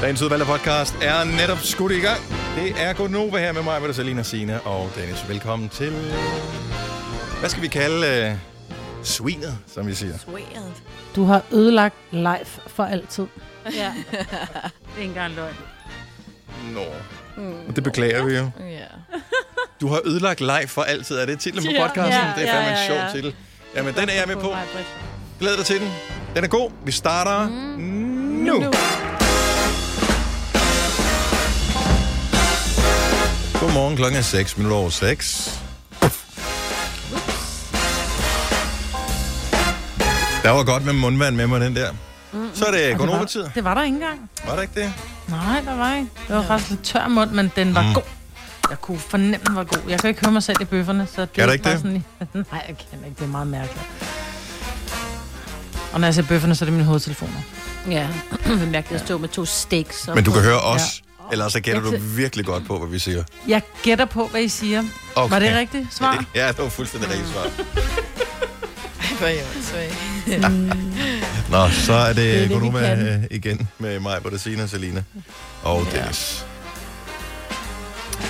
Dagens udvalgte podcast er netop skudt i gang. Det er Gunova her med mig, med Salina Sine og Dennis. Velkommen til... Hvad skal vi kalde uh, svinet, som vi siger? Sweet. Du har ødelagt live for altid. Ja. det er ikke engang løgn. Nå. Og det beklager vi jo. Ja. Du har ødelagt live for altid. Er det titlen på Ja. podcasten? Ja, det er fandme ja, en ja, sjov ja. titel. Jamen, den er jeg med på. Glæd dig til den. Den er god. Vi starter mm. nu. nu. Godmorgen, klokken er 6 minutter over 6. Der var godt med mundvand med mig, den der. Så er det det, Gonova-tid. var, det var der ikke engang. Var det ikke det? Nej, der var ikke. Det var faktisk lidt tør mund, men den var Mm. mm. god. Jeg kunne fornemme, den var god. Jeg kan ikke høre mig selv i bøfferne, så det Kan du ikke var det? Sådan, nej, jeg kan ikke. Det er meget mærkeligt. Og når jeg ser bøfferne, så er det mine hovedtelefoner. Ja. Det er mærkeligt at stå med to steaks. Men du kan høre os, eller så gætter Jeg du virkelig godt på, hvad vi siger. Jeg gætter på, hvad I siger. Okay. Var det rigtigt svar? Ja, det var fuldstændig rigtigt svar. Nå, så er Det det, er det kan. øh, igen med mig, Bodesina, Selina og Ja. Dennis.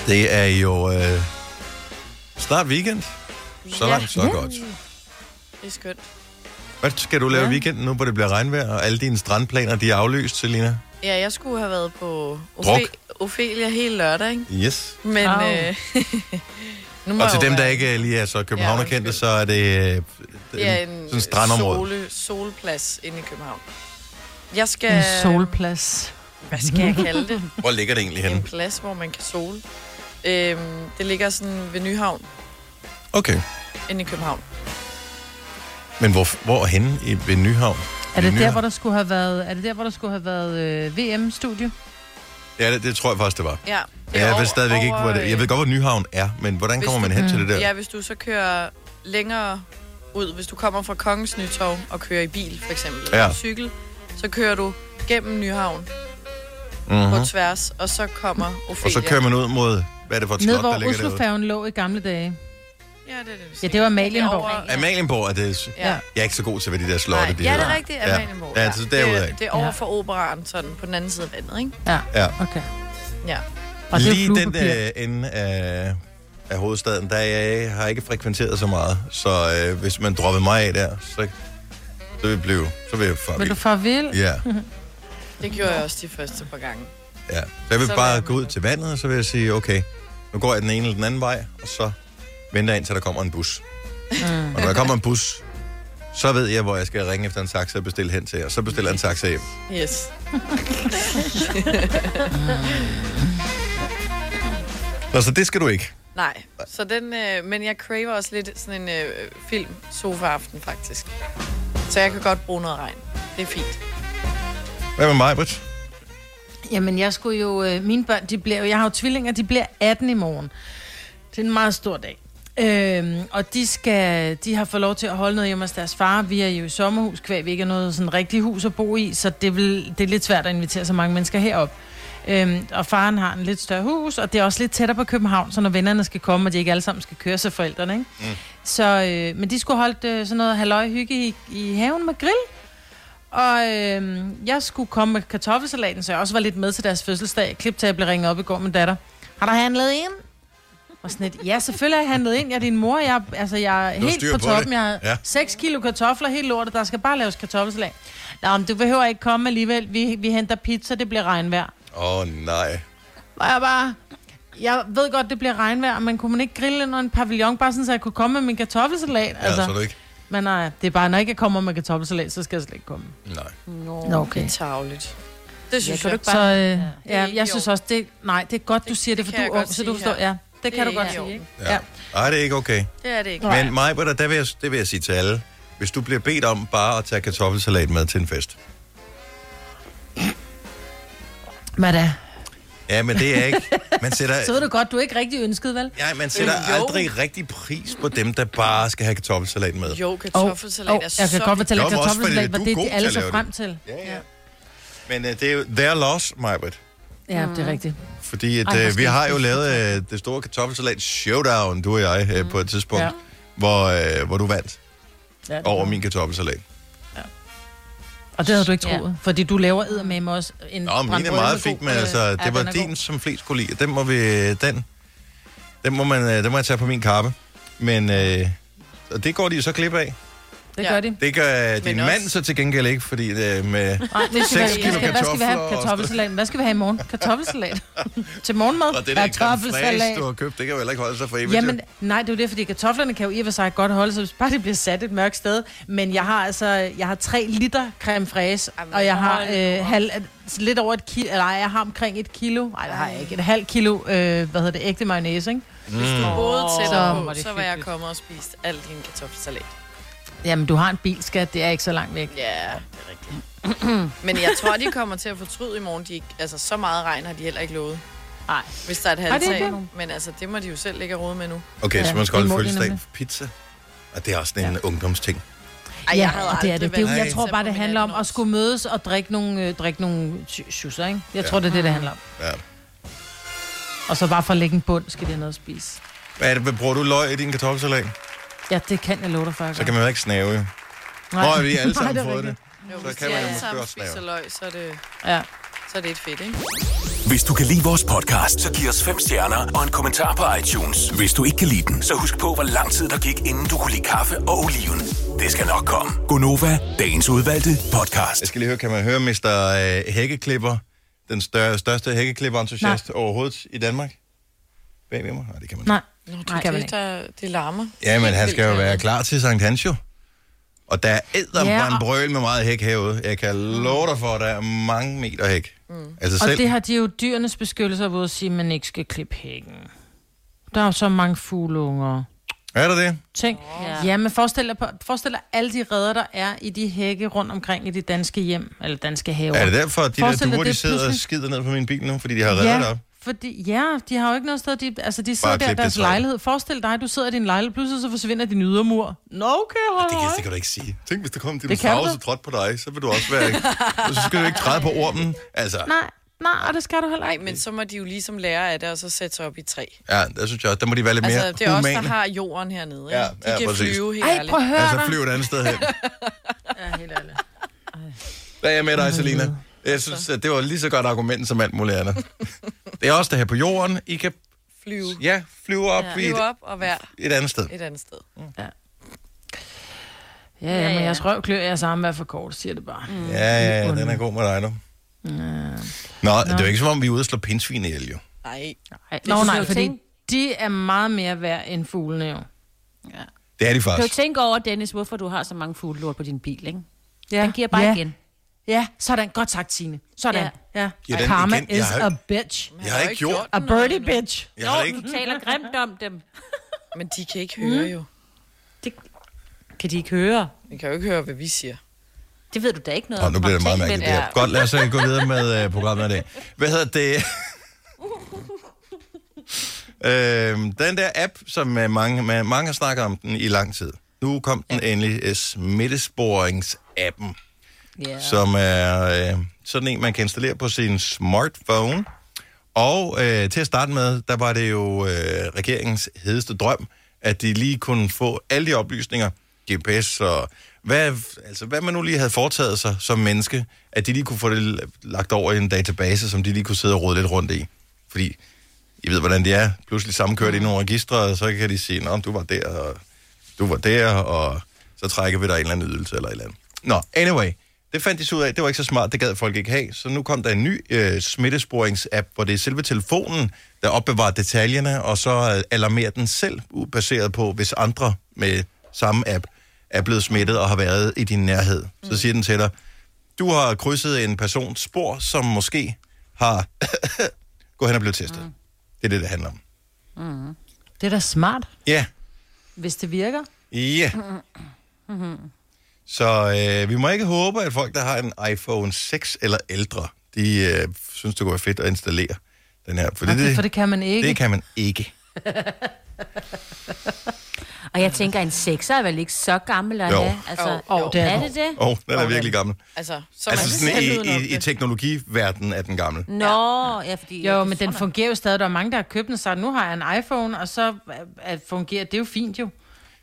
Det er jo øh, snart weekend. Så Ja. langt, så Ja. godt. Det er skønt. Hvad skal du lave i Ja. weekenden nu, hvor det bliver regnvejr, og alle dine strandplaner, de er aflyst, Selina? Ja, jeg skulle have været på. Ophe- Ophelia hele lørdag, ikke? Yes. Men Au. øh, nu må Og til dem, der ikke lige er så københavnerkendte, undskyld. så er det øh, Det er en, en sådan en strandområde. Sole, solplads inde i København. Jeg skal... En solplads. Hvad skal jeg kalde det? Hvor ligger det egentlig En henne? plads, hvor man kan sole. Øhm, det ligger sådan ved Nyhavn, Okay. inde i København. Men hvor, hvor henne i, ved Nyhavn? Er det der, hvor der skulle have været, er det der, hvor der skulle have været øh, VM-studie? Ja, det, det tror jeg faktisk, det var. Ja, det Ja, er jeg ved over- stadigvæk ikke, hvor det, over, jeg ved godt, hvor Nyhavn er, men hvordan kommer man du- hen til det der? Ja, hvis du så kører længere ud, hvis du kommer fra Kongens Nytorv og kører i bil, for eksempel, eller Ja. på cykel, så kører du gennem Nyhavn Mm-hmm. på tværs, og så kommer Ophelia. Og så kører man ud mod, hvad er det for et Ned, slot, der hvor ligger derude? Oslofærgen lå i gamle dage. Ja, det er det, Ja, det var Amalienborg. Er over- Amalienborg er det... Ja. Jeg er ikke så god til, hvad de der slotte, Nej, de ja, det er rigtigt, Ja. Amalienborg. Ja, så derudad. Det, det er over Ja. for operaren, sådan på den anden side af vandet, ikke? Ja, Ja. okay. Ja. Og Lige den fluepapir. øh, ende af, af hovedstaden, der jeg har ikke frekventeret så meget. Så øh, hvis man droppede mig af der, så, så vil jeg blive... Så vil jeg far Vil du far vil? Ja, Det gjorde jeg også de første par gange. ja. Så jeg vil Så bare vil jeg gå ud til vandet, og så vil jeg sige, okay, nu går jeg den ene eller den anden vej, og så venter indtil der kommer en bus. Mm. Og når der kommer en bus, så ved jeg, hvor jeg skal ringe efter en taxa og bestille hen til, og så bestiller jeg en taxa hjem. Yes. Nå, så det skal du ikke. Nej, så den, øh, men jeg craver også lidt sådan en øh, film sofa-aften, faktisk. Så jeg kan godt bruge noget regn. Det er fint. Hvad med mig, Britt? Jamen, jeg skulle jo... Øh, mine børn, de bliver jo... Jeg har jo tvillinger, de bliver 18 i morgen. Det er en meget stor dag. Øhm, og de, skal, de har fået lov til at holde noget hjemme hos deres far. Vi er jo i sommerhus, kvæg vi ikke er noget sådan rigtigt hus at bo i, så det, vil, det er lidt svært at invitere så mange mennesker herop. Øhm, og faren har en lidt større hus, og det er også lidt tættere på København, så når vennerne skal komme, og de ikke alle sammen skal køre sig forældrene, ikke? Mm. Så, øh, men de skulle holde øh, sådan noget halløj hygge i, i haven med grill. Og øh, jeg skulle komme med kartoffelsalaten, så jeg også var lidt med til deres fødselsdag. Klip til, at jeg blev ringet op i går med datter. Har der handlet ind? Og sådan et, ja, selvfølgelig har jeg handlet ind. Jeg er din mor. Jeg, altså, jeg er helt på på toppen. det. Jeg har Ja. 6 kilo kartofler, helt lortet. Der skal bare laves kartoffelsalat. Nå, men du behøver ikke komme alligevel. Vi, vi henter pizza, det bliver regnvejr. Åh, oh, nej. Og jeg bare... Jeg ved godt, det bliver regnvejr, men kunne man ikke grille under en pavillon, bare sådan, så jeg kunne komme med min kartoffelsalat? Ja, altså. så er du ikke. Men nej, det er bare, når jeg ikke kommer med kartoffelsalat, så skal jeg slet ikke komme. Nej. Nå, Nå, okay. Det er tageligt. Det synes Ja, jeg. Så øh, ja, ikke jeg i synes også, det, nej, det er godt, du siger det, for det du er jeg så du forstår, her. ja. Det, kan er du godt sige, ikke? Ja. Ej, det er ikke okay. Det er det ikke. Men mig, der, der vil jeg, det vil jeg sige til alle. Hvis du bliver bedt om bare at tage kartoffelsalat med til en fest. Hvad da? Ja, men det er ikke... Man sætter, Så ved du godt, du er ikke rigtig ønsket, vel? ja, man sætter Jo. aldrig rigtig pris på dem, der bare skal have kartoffelsalat med. Jo, kartoffelsalat oh, er så jeg kan godt fortælle, at kartoffelsalat var er det, de alle så frem det. til. Ja, ja. Men uh, det er jo their loss, Majbrit. Ja, det er rigtigt. Fordi at, Ej, øh, vi har jo lavet øh, det store kartoffelsalat showdown, du og jeg, øh, på et tidspunkt, Ja. hvor, øh, hvor du vandt Ja, det over var- min kartoffelsalat. Ja. Og det havde du ikke Ja. troet, fordi du laver eddermame også en Nå, men min er meget med fint, men øh, altså, ja, det var den er din, god. som flest kunne lide. Den må vi, den, den må man, øh, den må jeg tage på min kappe. Men øh, og det går de jo så klip af. Det gør de. Det gør din også- mand så til gengæld ikke, fordi øh, med... Nej, det skal Seks være, kilo hvad, skal, hvad skal vi have? kartofler og- Kartoffelsalat. Hvad skal vi have i morgen? Kartoffelsalat. Til morgenmad? Og det der creme Kartoffelsalat. fraiche, du har købt, det kan jo heller ikke holde sig for evigt. Jamen, jo. nej, det er jo det, fordi kartoflerne kan jo i og for sig godt holde sig, hvis bare det bliver sat et mørkt sted. Men jeg har altså, jeg har 3 liter creme fraiche, Jamen, og jeg har hold nu øh, op. halv, lidt over et kilo, eller ej, jeg har omkring et kilo, nej, det har jeg ikke, et halvt kilo, øh, hvad hedder det, ægte mayonnaise, ikke? Hvis du boede Så tættere var på, det så var jeg hyggeligt. kommet og spist al din kartoffelsalat. Jamen, du har en bil, skat, det er ikke så langt væk. Ja, det er rigtigt. Men jeg tror, de kommer til at fortryde i morgen. De ikke, altså, så meget regn har de heller ikke lovet. Nej. Hvis der er et det halvtag. ikke? Men altså, det må de jo selv ligge og rode med nu. Okay, så Ja, man skal holde fødselsdag for pizza. Og det er også en ungdomsting. Ej, ja, jeg det er det. det jeg tror bare, det handler om 18 at skulle mødes og drikke nogle, øh, drikke nogle schusser, ikke? Jeg tror, det er det, det handler om. Ja. Og så bare for at lægge en bund, skal det have noget at spise. Hvad er det, hvad bruger du løg i din kartoffelsalat? Ja, det kan jeg love dig for. Så kan man jo ikke snave. Nej. Nå, vi har alle sammen Nej, det er fået det. Jo, Så hvis kan de man jo alle måske sammen også spiser løg, så er, det, Ja. så er det et fedt, ikke? Hvis du kan lide vores podcast, så giv os fem stjerner og en kommentar på iTunes. Hvis du ikke kan lide den, så husk på, hvor lang tid der gik, inden du kunne lide kaffe og oliven. Det skal nok komme. Gonova, dagens udvalgte podcast. Jeg skal lige høre, kan man høre Mr. øh, Hækkeklipper, den større, største hækkeklipper-entusiast overhovedet i Danmark? Bag ved mig? Nej, det kan man Nej, Nå, det, Nej, kan man det, der, det larmer. Ja, men han skal jo være klar til Sankt Hans jo. Og der er æder Ja, og- brøl med meget hæk herude. Jeg kan love dig for, at der er mange meter hæk. Mm. Altså og selv... det har de jo dyrenes beskyttelse ved at sige, at man ikke skal klippe hækken. Der er jo så mange fugleunger. Er der det? Tænk. Ja. ja, men forestil dig, på, forestil dig alle de redder, der er i de hække rundt omkring i de danske hjem, eller danske haver. Er det derfor, at de der Forestil dig duer, de det sidder og pludselig- skider ned på min bil nu, fordi de har reddet det Ja, op? Fordi, ja, de har jo ikke noget sted, de, altså de sidder der i det deres lejlighed. Forestil dig, du sidder i din lejlighed, pludselig så forsvinder din ydermur. Nå, okay, hold Det kan, det kan du ikke sige. Tænk, hvis der kom en Det kan dinosaurus du. og trådte på dig, så vil du også være... så skal du ikke træde på ormen. Altså, Nej, nej, og det skal du heller Nej, ikke. men så må de jo ligesom lære af det, og så sætte sig op i træ. ja, der synes jeg også, der må de være lidt mere Altså, det er os, der humane. har jorden hernede. Ikke? Ja, de ja, kan præcis. flyve helt Ej, prøv at høre Altså, flyv et andet sted hen. Ja, helt ærligt. Hvad er jeg med dig, Selina? Jeg synes, at det var lige så godt argument som alt muligt andet. Det er også der her på jorden. I kan Flyve. ja, flyve op, ja. et, Flyve op og være et andet sted. et andet sted. Ja, ja, Ja, men ja. jeres røv klør jeres arme er for kort, siger det bare. Mm. Ja, ja, ja, den er god med dig nu. Nå, det er jo ikke som om, vi er ude og slå pindsvin ihjel, jo. Nej. Ej, Nå, du nej, fordi tænke- de er meget mere værd end fuglene jo. Det er de Du kan faktisk. tænke over, Dennis, hvorfor du har så mange fuglelort på din bil, ikke? Ja. Den giver bare ja. igen. Ja, sådan. Godt sagt, Signe. Sådan. Ja. ja. Den Karma igen? Jeg is har- a bitch. Jeg har ikke gjort... A birdie bitch. Jeg har ikke... du taler grimt om dem. Men de kan ikke høre jo. Det kan de ikke høre. De kan jo ikke høre, hvad vi siger. Det ved du da ikke noget Nå, om. nu bliver det meget mærkeligt. Det er. Godt, lad os øh, gå videre med uh, programmet i dag. Hvad hedder det? øhm, den der app, som uh, mange, man, mange har snakket om den i lang tid. Nu kom den endelig, uh, smittesporings-appen, Ja. som er uh, sådan en, man kan installere på sin smartphone. Og øh, til at starte med, der var det jo øh, regeringens hedeste drøm, at de lige kunne få alle de oplysninger, GPS og hvad, altså, hvad man nu lige havde foretaget sig som menneske, at de lige kunne få det lagt over i en database, som de lige kunne sidde og rode lidt rundt i. Fordi I ved, hvordan det er. Pludselig sammenkørt i nogle registre, og så kan de sige, at du var der, og du var der, og så trækker vi dig en eller anden ydelse eller et eller andet. Nå, anyway. Det fandt de så ud af, det var ikke så smart, det gad folk ikke have. Så nu kom der en ny øh, smittesporings-app, hvor det er selve telefonen, der opbevarer detaljerne, og så øh, alarmerer den selv, baseret på, hvis andre med samme app er blevet smittet og har været i din nærhed. Så siger den til dig, du har krydset en persons spor, som måske har gået hen og blevet testet. Mm. Det er det, det handler om. Det er da smart, Ja, hvis det virker. ja. Så øh, vi må ikke håbe, at folk, der har en iPhone 6 eller ældre, de øh, synes, det kunne være fedt at installere den her. For Det, det, for det kan man ikke. det kan man ikke. Og jeg tænker, en sekser er vel ikke så gammel at Jo. have? Altså, Jo, jo, det er er det det? Åh, oh, den er virkelig gammel. Altså, så Altså man sådan i, i, i teknologiverdenen er den gammel. Nå, ja, fordi... Jo, men den fungerer jo stadig. Der er mange, der har købt den, så nu har jeg en iPhone, og så at fungerer det er jo fint jo.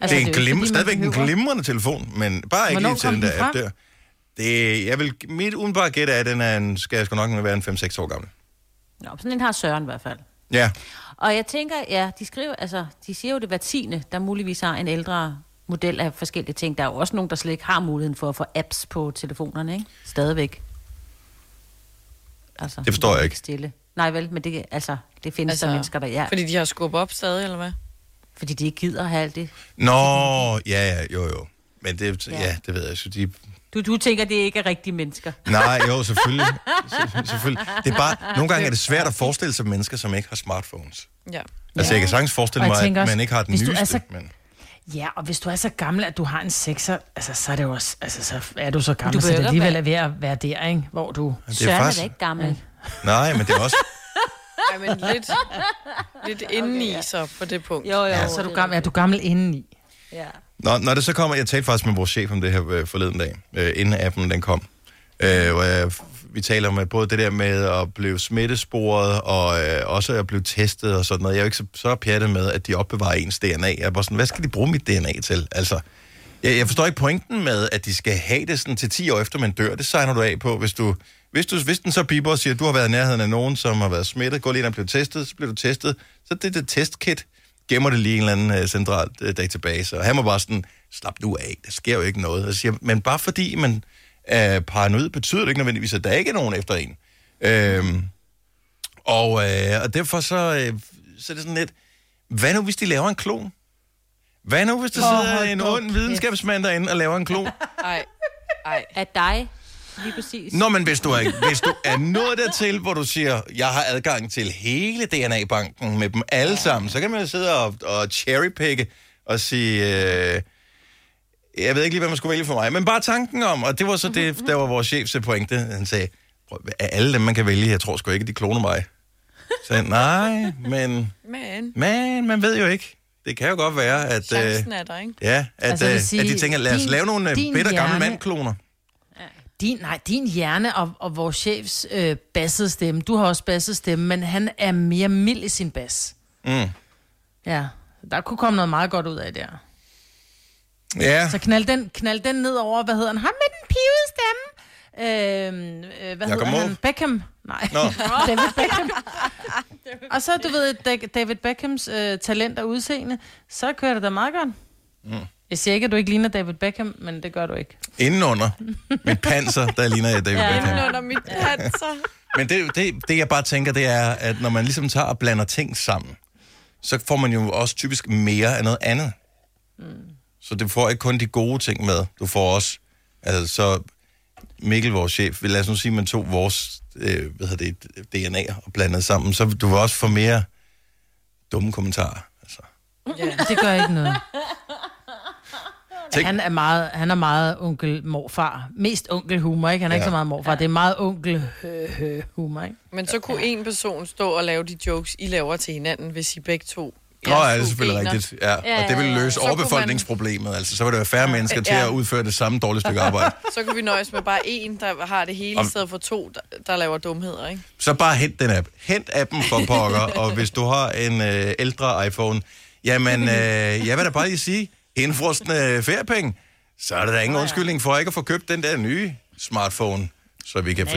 Altså, Det er, en jo ikke, glim, stadigvæk en glimrende telefon, men bare ikke Hvornår lige til den den der app der. Det, jeg vil, mit udenbare gæt er, at den er en, skal jeg sgu nok være en 5-6 år gammel. Nå, sådan en har Søren i hvert fald. Ja, Og jeg tænker, ja, de skriver, altså, de siger jo det hver tiende, der muligvis har en ældre model af forskellige ting. Der er jo også nogen, der slet ikke har muligheden for at få apps på telefonerne, ikke? Stadigvæk. Altså, Det forstår jeg ikke. Stille. Nej vel, men det, altså, det findes altså, der mennesker, der ja, fordi... De har skubbt op stadig, eller hvad? Fordi de ikke gider at have alt det. Nå, ja, ja, jo, jo. Men det, ja. ja det ved jeg. Så de, Du, du tænker, det ikke er rigtige mennesker. nej, jo, selvfølgelig. Se- selvfølgelig. Det er bare, nogle gange er det svært at forestille sig mennesker, som ikke har smartphones. Ja. Altså, jeg kan sagtens forestille mig, at også, man ikke har den du er nyeste. så- Men, Ja, og hvis du er så gammel, at du har en sekser, altså, så er det jo også, altså, så er du så Du gammel, så det alligevel er ved at være der, ikke? Hvor du... det Søren er faktisk- da ikke gammel. nej, men det er også... Ej, men lidt, lidt indeni så på det punkt. Jo, jo. Ja, så er du gammel, er du gammel indeni. Ja. Når, når det så kommer, jeg talte faktisk med vores chef om det her øh, forleden dag, øh, inden appen den kom. Øh, hvor jeg, vi taler om både det der med at blive smittesporet, og øh, også at blive testet og sådan noget. Jeg er jo ikke så, så pjattet med, at de opbevarer ens DNA. Jeg er bare sådan, hvad skal de bruge mit DNA til? Altså, jeg, jeg forstår ikke pointen med, at de skal have det sådan til 10 år efter man dør. Det signer du af på, hvis du... Hvis, du, hvis den så piper og siger, at du har været i nærheden af nogen, som har været smittet, gå lige ind og blive testet, så bliver du testet. Så det er det testkit, gemmer det lige i en eller anden uh, central uh, database. Og han var bare sådan, slap nu af, der sker jo ikke noget. Og jeg siger, men bare fordi man er paranoid, betyder det ikke nødvendigvis, at der ikke er nogen efter en. Øhm, og, øh, og derfor så, øh, så er det sådan lidt, hvad nu hvis de laver en klon? Hvad nu hvis der Åh, sidder en ond videnskabsmand derinde og laver en klon? Ej, ej. Af dig, lige præcis. Nå, men hvis du, er, hvis du er nået dertil, hvor du siger, jeg har adgang til hele DNA-banken med dem alle sammen, så kan man jo sidde og, og cherrypicke og sige, øh, jeg ved ikke lige, hvad man skulle vælge for mig, men bare tanken om, og det var så det, der var vores chefs pointe, han sagde, "Prøv, af alle dem, man kan vælge, jeg tror sgu ikke, de kloner mig. Så jeg, nej, men, Men men man ved jo ikke. Det kan jo godt være, at, øh, chancen er der, ikke? ja, at, Altså, vil øh, sige, at de tænker, lad os din- lave nogle øh, bitter gamle hjerne- mandkloner. Din, nej, din hjerne og, og vores chefs øh, bassede stemme, du har også basset stemme, men han er mere mild i sin bas. Mm. Ja, der kunne komme noget meget godt ud af det her. Ja, Så knald den, knald den ned over, hvad hedder han? Ham med den pivede stemme. Øhm, øh, hvad Jacob hedder han? Måb? Beckham? Nej, Nå. David Beckham. og så, du ved, Da- David Beckhams øh, talent og udseende, så kører det da meget godt. Mm. Jeg siger ikke, at du ikke ligner David Beckham, men det gør du ikke. indenunder mit panser, der ligner jeg David Beckham. Inden under mit panser. Men det, det, det, jeg bare tænker, det er, at når man ligesom tager og blander ting sammen, så får man jo også typisk mere af noget andet. Mm. Så du får ikke kun de gode ting med. Du får også, altså så Mikkel, vores chef, lad os nu sige, at man tog vores øh, hvad hedder det, DNA og blandede sammen, så du vil også få mere dumme kommentarer. Altså. Ja. Det gør ikke noget. Tænk- Han er meget, han er meget onkel morfar. Mest onkel humor, ikke? Han er ja. ikke Ja. så meget morfar. Det er meget onkel øh, øh, humor, ikke? Men så kunne en person stå og lave de jokes, I laver til hinanden, hvis I begge to... Nå, ja, det er selvfølgelig gener. rigtigt. Ja, Ja, og det vil ja, ja. løse Så overbefolkningsproblemet. Altså, så vil der være færre mennesker til Ja. at udføre det samme dårlige stykke arbejde. Så kan vi nøjes med bare en, der har det hele, i stedet for to, der, der laver dumheder, ikke? Så bare hent den app. Hent appen for pokker, og hvis du har en øh, ældre iPhone, jamen, øh, jeg vil da bare lige sige, indfrostende feriepenge, så er der da ingen undskyldning for ikke at få købt den der nye smartphone, så vi kan få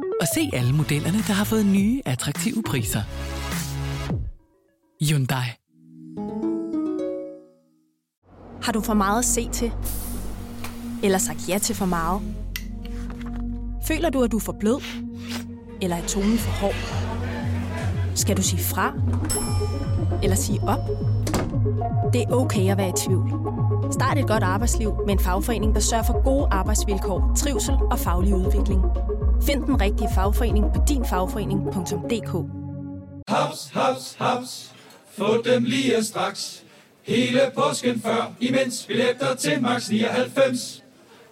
og se alle modellerne, der har fået nye, attraktive priser. Hyundai. Har du for meget at se til? Eller sagt ja til for meget? Føler du, at du er for blød? Eller er tonen for hård? Skal du sige fra? Eller sige op? Det er okay at være i tvivl. Start et godt arbejdsliv med en fagforening, der sørger for gode arbejdsvilkår, trivsel og faglig udvikling. Find den rigtige fagforening på dinfagforening.dk. Haps, haps, haps. Få dem lige straks. Hele påsken før, imens billetter til max 99.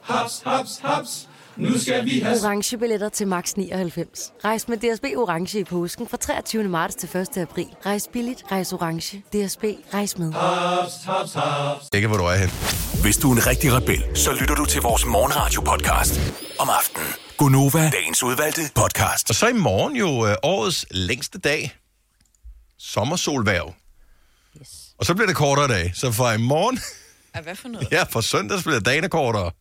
Haps, haps, haps. Nu skal vi have... orange billetter til max 99. Rejs med DSB orange i påsken fra 23. marts til 1. april. Rejs billigt, rejs orange. DSB rejs med. Haps, haps, haps. Ikke, hvor du er hen. Hvis du er en rigtig rebel, så lytter du til vores morgenradio-podcast om aftenen. Gunova, dagens udvalgte podcast. Og så i morgen jo øh, årets længste dag. Sommersolværv. Yes. Og så bliver det kortere dag. Så fra i morgen, Ej, hvad for noget? ja, fra søndag, så bliver dagene kortere.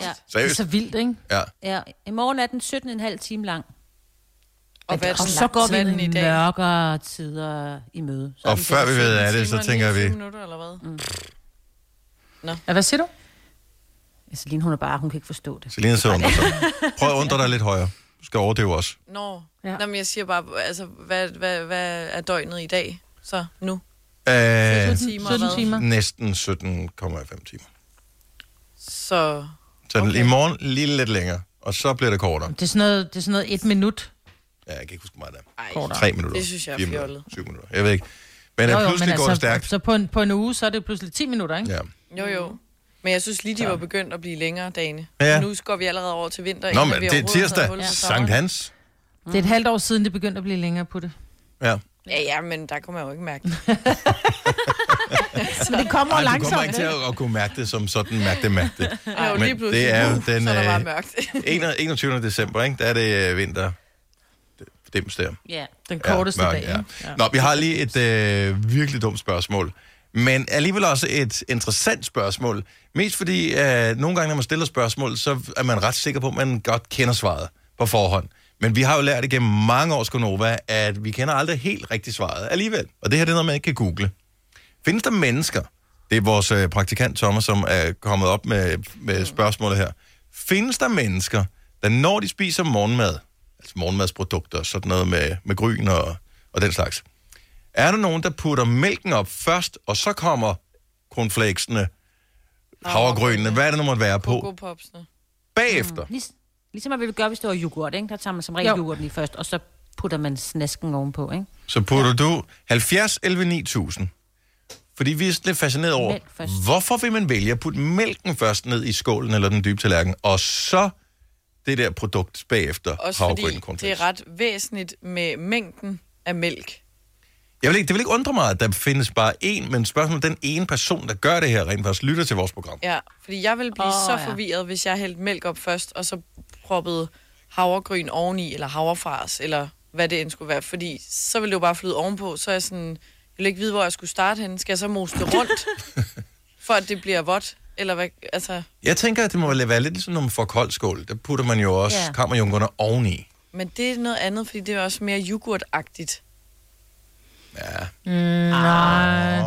Ja. Det er Seriøst. så vildt, ikke? Ja. ja. I morgen er den 17,5 time lang. Og, hvad er Og så går vi den i dag? mørkere tider i møde. Så Og før vi ved af det, så og tænker 29 vi... minutter, eller hvad? Mm. Ja, hvad siger du? Celine, hun er bare, hun kan ikke forstå det. Selina så undrer sig. Prøv at undre dig lidt højere. Du skal overdøve os. Nå, Ja. Nå, men jeg siger bare, altså, hvad, hvad, hvad er døgnet i dag? Så nu? Øh, 17 timer, 17 hvad? timer. næsten 17,5 timer. Så Så okay. i morgen lige lidt længere, og så bliver det kortere. Det er sådan noget, det er sådan noget et minut. Ja, jeg kan ikke huske hvor meget er. Kortere. Tre minutter. Det synes jeg er fjollet. Syv minutter. Jeg ved ikke. Men jo, Jo, jo, pludselig går det stærkt. Så på en, på en uge, så er det pludselig 10 minutter, ikke? Ja. jo jo. Men jeg synes lige, de var begyndt at blive længere dagene. Ja. Nu går vi allerede over til vinter. Nå, men vi det er tirsdag. Sankt. Hans. Det er et halvt år siden, det begyndte at blive længere på det. Ja. Ja, ja, men der kunne man jo ikke mærke det. Men det kommer Ej, du langsomt. kommer ikke til at, at kunne mærke det som sådan, mærke det, mærke det. Ej, jo, Men lige det er jo den, så er øh, mørkt. 21. december, ikke? Der er det øh, vinter. Dims der. Ja. Den korteste mørk, dag, ja. ikke? Nå, vi har lige et øh, virkelig dumt spørgsmål. Men alligevel også et interessant spørgsmål. Mest fordi, øh, nogle gange, når man stiller spørgsmål, så er man ret sikker på, at man godt kender svaret på forhånd. Men vi har jo lært igennem mange års Gonova, at vi kender aldrig helt rigtigt svaret alligevel. Og det her det er noget, man ikke kan google. Findes der mennesker, det er vores øh, praktikant Thomas, som er kommet op med, med spørgsmålet her. Findes der mennesker, der når de spiser morgenmad, altså morgenmadsprodukter, sådan noget med, med gryn og, og den slags, er der nogen, der putter mælken op først, og så kommer cornflakesene, havregrynene, hvad er det nu måtte være på, Kokopopsene. bagefter? Lig, ligesom man ville gøre, hvis det var yoghurt, ikke? Der tager man som regel Jo. yoghurten lige først, og så putter man snasken ovenpå, ikke? Så putter du 70 11 9000. Fordi vi er sådan lidt fascineret over, Mælk først. hvorfor vil man vælge at putte mælken først ned i skålen eller den dybe tallerken, og så det der produkt bagefter Også havregryn fordi det er ret væsentligt med mængden af mælk. Jeg vil ikke, det vil ikke undre mig, at der findes bare én, men spørgsmålet den ene person, der gør det her, rent faktisk lytter til vores program. Ja, fordi jeg vil blive oh, så ja. forvirret, hvis jeg hældte mælk op først, og så proppede havregryn oveni, eller havrefars, eller hvad det end skulle være. Fordi så ville det jo bare flyde ovenpå. Så er jeg sådan, jeg vil ikke vide, hvor jeg skulle starte henne. Skal jeg så mose det rundt, for at det bliver vådt? Eller hvad, altså... Jeg tænker, at det må være lidt ligesom, når man får kold skål. Der putter man jo også Ja. kammerjunkerne oveni. Men det er noget andet, fordi det er også mere yoghurtagtigt. Ja. Mm, nej.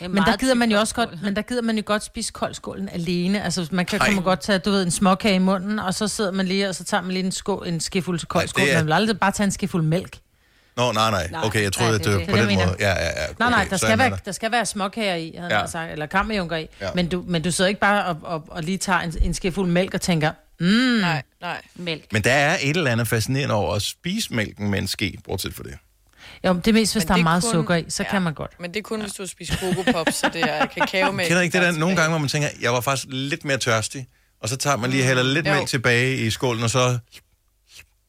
Men der gider man jo også godt, men der gider man jo godt spise koldskålen alene. Altså man kan, man godt tage, du ved, en småkage i munden, og så sidder man lige, og så tager man lige en, skål, en skefuld til koldskål. det er- Man vil aldrig bare tage en skefuld mælk. Nå, nej, nej. Nej, Okay, jeg troede, nej, at det er det var det. på den måde. Ja, ja, ja. Nej, nej, Okay, der så skal, være, dig. der skal være småkager i, havde Ja. ja. sagt, eller kammerjunker i. Ja. Ja. Men, du, men du sidder ikke bare og, og, og lige tager en, en skefuld mælk og tænker, mm, Nej, nej. Mælk. Men der er et eller andet fascinerende over at spise mælken med en ske, bortset fra det. Jo, det er mest, hvis Men der er meget kun- sukker i, så ja. kan man godt. Men det er kun, hvis du har spist kokopop, så det er kakao med. Kender ikke det der nogle gange, hvor man tænker, jeg var faktisk lidt mere tørstig, og så tager man lige hælder lidt Jo. mælk tilbage i skålen, og så...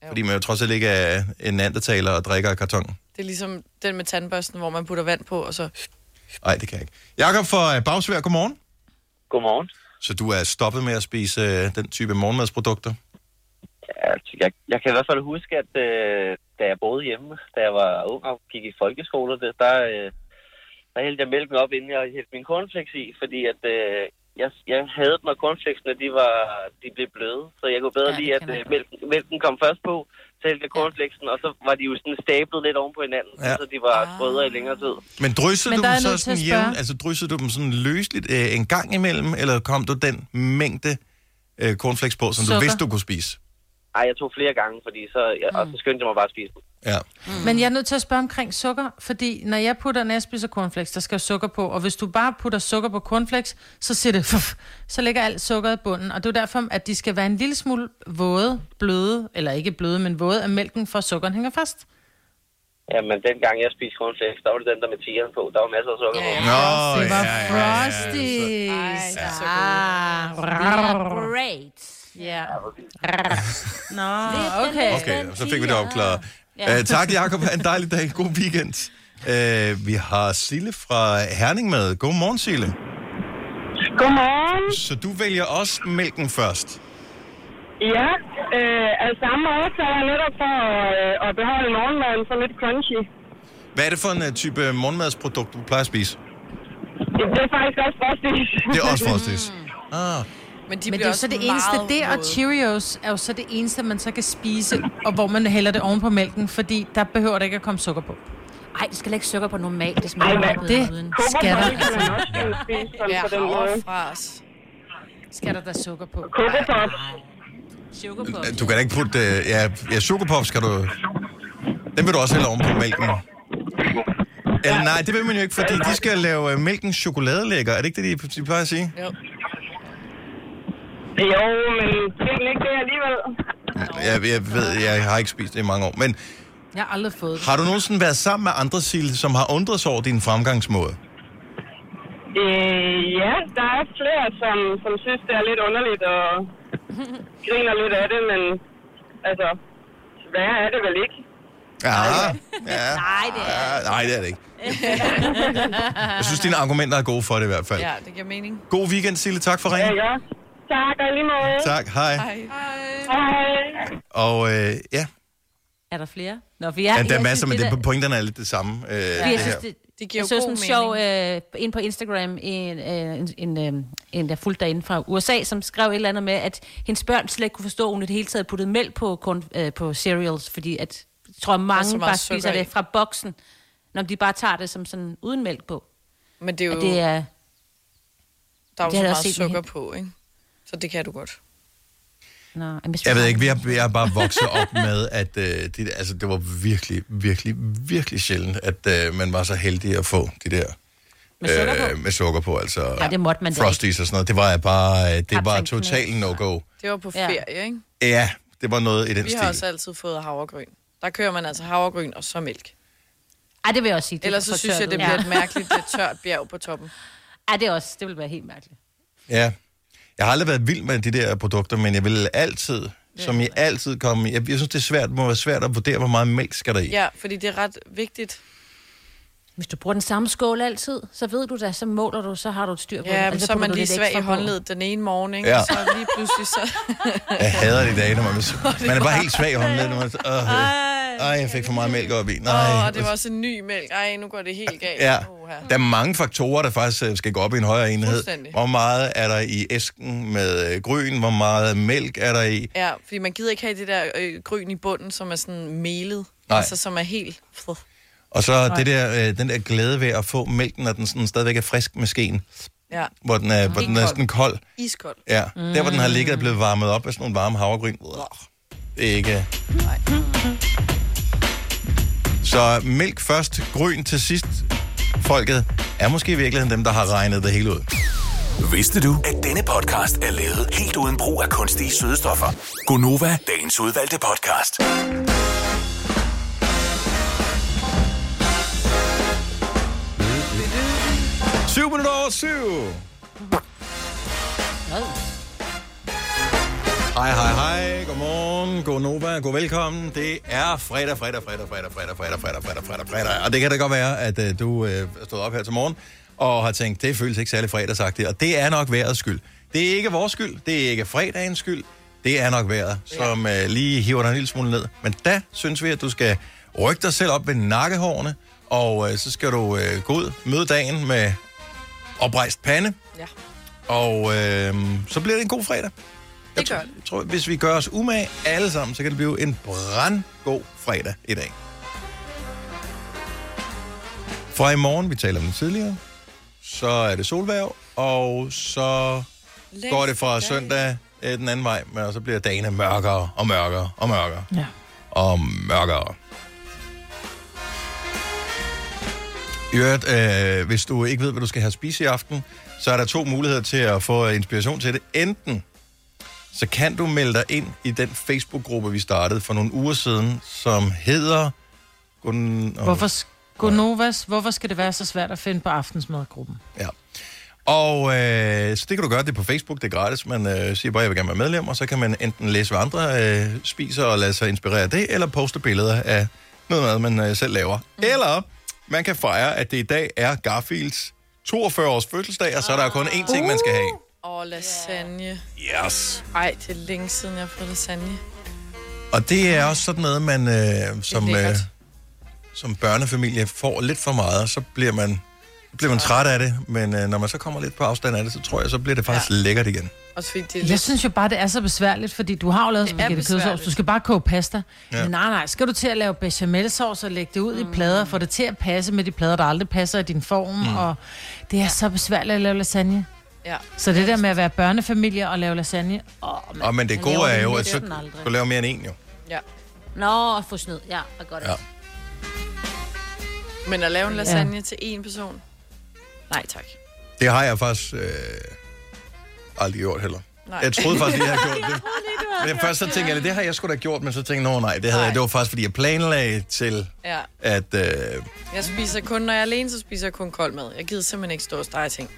Fordi man jo trods alt ikke er en andetaler og drikker af karton. Det er ligesom den med tandbørsten, hvor man putter vand på, og så... Nej, det kan jeg ikke. Jakob fra øh, Bagsvær, godmorgen. Godmorgen. Så du er stoppet med at spise øh, den type morgenmadsprodukter? Altså, jeg, jeg kan i hvert fald huske, at øh, da jeg boede hjemme, da jeg var ung og gik i folkeskole, der, der, øh, der hældte jeg mælken op, inden jeg hældte min cornflakes i, fordi at øh, jeg, jeg havde dem, og cornflakesene, de, var, de blev bløde. Så jeg kunne bedre Ja, lide, at øh, mælken, mælken kom først på, så hældte jeg cornflakesen, og så var de jo sådan stablet lidt oven på hinanden, Ja. så de var sprødere i længere tid. Men dryssede Men du dem så sådan jævn, altså dryssede du dem sådan løsligt øh, en gang imellem, eller kom du den mængde øh, cornflakes på, som du Sukker. vidste, du kunne spise? Ej, jeg tog flere gange, fordi så, jeg, og så skyndte jeg mig bare at spise dem. Ja. Mm. Men jeg er nødt til at spørge omkring sukker, fordi når jeg putter, når jeg spiser cornflakes, der skal sukker på, og hvis du bare putter sukker på cornflakes, så siger det, fuff, så ligger alt sukkeret i bunden, og det er jo derfor, at de skal være en lille smule våde, bløde, eller ikke bløde, men våde af mælken, for at sukkeren hænger fast. Jamen, dengang jeg spiste cornflakes, der var det den der med tigeren på. Der var masser af sukker på. Nå, det var ja, ja, ja, ja. Frosties. Ah, Great. Ja. Nå, okay. Okay, så fik vi det opklaret. Ja. Uh, tak, Jacob. Ha' en dejlig dag. God weekend. Uh, vi har Sille fra Herning med. Godmorgen, Sille. Godmorgen. Så du vælger også mælken først? Ja, øh, af samme årsag netop for øh, at beholde morgenmaden så lidt crunchy. Hvad er det for en uh, type morgenmadsprodukt, du plejer at spise? Det, det er faktisk også frosties. Det er også Frosties. Ah. Men de Men det er jo også så det eneste, det og. Cheerios er jo så det eneste, man så kan spise, og hvor man hælder det oven på mælken, fordi der behøver der ikke at komme sukker på. Ej, det skal ikke sukker på normalt. Det smager meget det uden. skal der. sådan Ja, på den måde. Skal der da sukker på? Kokopop. Sugarpop. Du kan da ikke putte... Uh, ja, ja, sukkerpop skal du... Den vil du også hælde oven på mælken. Eller nej, det vil man jo ikke, fordi de skal lave uh, mælken chokoladelækker. Er det ikke det, de, de plejer at sige? Jo. Jo, men det er ikke det alligevel. Jeg, jeg ved, jeg har ikke spist det i mange år. Men Jeg har aldrig fået det. har du nogensinde været sammen med andre, Sille, som har undret sig over din fremgangsmåde? Øh, ja, der er flere, som, som synes, det er lidt underligt og griner lidt af det, men altså, hvad er det vel ikke? Ja, ja. Nej, det er... ja nej, det er det ikke. Jeg synes, dine argumenter er gode for det i hvert fald. Ja, det giver mening. God weekend, Sille. Tak for Ja, ringen. ja. Tak, og lige måde. Tak, hej. Hej. Hej. Og øh, ja, Er der flere? Nå, for ja, jeg, der er masser, men synes, det, pointerne er lidt det samme. Øh, Fordi det jeg her. synes, det, Det giver jeg så god sådan en sjov, øh, ind på Instagram, en, øh, en, en, øh, en der fulgte derinde fra USA, som skrev et eller andet med, at hendes børn slet ikke kunne forstå, at hun i det hele taget puttede mælk på, korn, øh, på cereals, fordi at, jeg tror, mange meget bare spiser det fra boksen, når de bare tager det som sådan uden mælk på. Men det er jo, det er, der er jo det så meget sukker på, ikke? Så det kan du godt. nå, Jeg vi ved ikke, vi har, vi har bare vokset op med, at øh, det, altså, det var virkelig, virkelig, virkelig sjældent, at øh, man var så heldig at få de der Med sukker på? med sukker på. Altså, Ja, det måtte man Frosties og sådan noget. Det var bare, øh, det var totalt no-go. Det var på Ja. ferie, ikke? Ja, det var noget i den Vi stil. har også altid fået havregryn. Der kører man altså havregryn og så mælk. Ej, det vil jeg også sige. det er Ellers så synes jeg, det ud. bliver Ja. et mærkeligt lidt tørt bjerg på toppen. Ej, det er også, det vil være helt mærkeligt. Ja. Jeg har aldrig været vild med de der produkter, men jeg vil altid, som I altid komme... Jeg, jeg synes, det er svært, må være svært at vurdere, hvor meget mælk skal der i. Ja, fordi det er ret vigtigt. Hvis du bruger den samme skål altid, så ved du da, så måler du, så har du et styr på Ja, den. men så er man lige svag i håndledet den ene morgen, ikke? Ja. Ja. Så lige pludselig så... Jeg hader de dage, når man, man er bare helt svag i hånden. Når man, øh, ej, jeg fik for meget mælk op i. Nej. Åh, oh, det var også en ny mælk. Ej, nu går det helt galt. Ja, Uha. der er mange faktorer, der faktisk øh, skal gå op i en højere enhed. Hvor meget er der i æsken med øh, gryn? Hvor meget mælk er der i? Ja, fordi man gider ikke have det der øh, gryn i bunden, som er sådan melet. Nej. Altså, som er helt... Og så det der, øh, den der glæde ved at få mælken, når den sådan stadigvæk er frisk med skeen. Ja. Hvor den er, hvor den er sådan kold. Iskold. Ja, der hvor den har ligget og blevet varmet op af sådan nogle varme havregryn. Det er ikke... Så mælk først, gryn til sidst. Folket er måske i virkeligheden dem, der har regnet det hele ud. Vidste du, at denne podcast er lavet helt uden brug af kunstige sødestoffer? Gonova, dagens udvalgte podcast. Syv minutter over syv. Hej, hej, hej. Godmorgen. God Nova. God velkommen. Det er fredag, fredag, fredag, fredag, fredag, fredag, fredag, fredag, fredag, fredag. Og det kan da godt være, at uh, du er stået op her til morgen og har tænkt, det føles ikke særlig fredagsagtigt. Og det er nok vejrets skyld. Det er ikke vores skyld. Det er ikke fredagens skyld. Det er nok vejret, som uh, lige hiver dig en lille smule ned. Men da synes vi, at du skal rykke dig selv op ved nakkehårene, og uh, så skal du uh, gå ud, møde dagen med oprejst pande. Ja. Og øh, så bliver det en god fredag det gør det. Jeg tror, hvis vi gør os umage alle sammen, så kan det blive en brandgod fredag i dag. Fra i morgen, vi taler om det tidligere, så er det solværv, og så Læs går det fra dag. søndag øh, den anden vej, men så bliver dagene mørkere og mørkere og mørkere. Ja. Og mørkere. I øvrigt, øh, hvis du ikke ved, hvad du skal have spise i aften, så er der to muligheder til at få inspiration til det. Enten så kan du melde dig ind i den Facebook-gruppe, vi startede for nogle uger siden, som hedder... Gun... Hvorfor, sk- Gonovas, hvorfor skal det være så svært at finde på aftensmadgruppen? Ja. Og øh, så det kan du gøre, det er på Facebook, det er gratis. Man øh, siger bare, jeg vil gerne være medlem, og så kan man enten læse, hvad andre øh, spiser og lade sig inspirere af det, eller poste billeder af noget mad, man øh, selv laver. Mm. Eller man kan fejre, at det i dag er Garfields 42 års fødselsdag, og så er der kun én ting, man skal have. Åh, lasagne. Yes. Ej, det er længe siden, jeg har fået lasagne. Og det er også sådan noget, man øh, som, øh, som børnefamilie får lidt for meget, og så bliver man, så bliver man træt af det. Men øh, når man så kommer lidt på afstand af det, så tror jeg, så bliver det faktisk ja. lækkert igen. Også fordi det er Jeg lidt... synes jo bare, det er så besværligt, fordi du har jo lavet Det er spaghetti kødsovs. besværligt. Du skal bare koge pasta. Ja. Men nej, nej, skal du til at lave bechamelsauce og lægge det ud mm. i plader, få det til at passe med de plader, der aldrig passer i din form, mm. og det er så besværligt at lave lasagne. Ja. Så det der med at være børnefamilie og lave lasagne, åh, man, Og men det gode er jo, at så aldrig. du laver mere end en jo. ja. Nå, få snyd. Ja, og godt. Ja. Ja. Men at lave en lasagne ja. til én person? Nej, tak. Det har jeg faktisk øh, aldrig gjort heller. Nej. Jeg troede faktisk, at jeg havde gjort det. Men først så tænkte jeg, det har jeg sgu da gjort, men så tænkte jeg, nå nej, det, havde Nej. jeg, det var faktisk, fordi jeg planlagde til, Ja. at... Øh, Jeg spiser kun, når jeg er alene, så spiser jeg kun kold mad. Jeg gider simpelthen ikke stå og stege ting.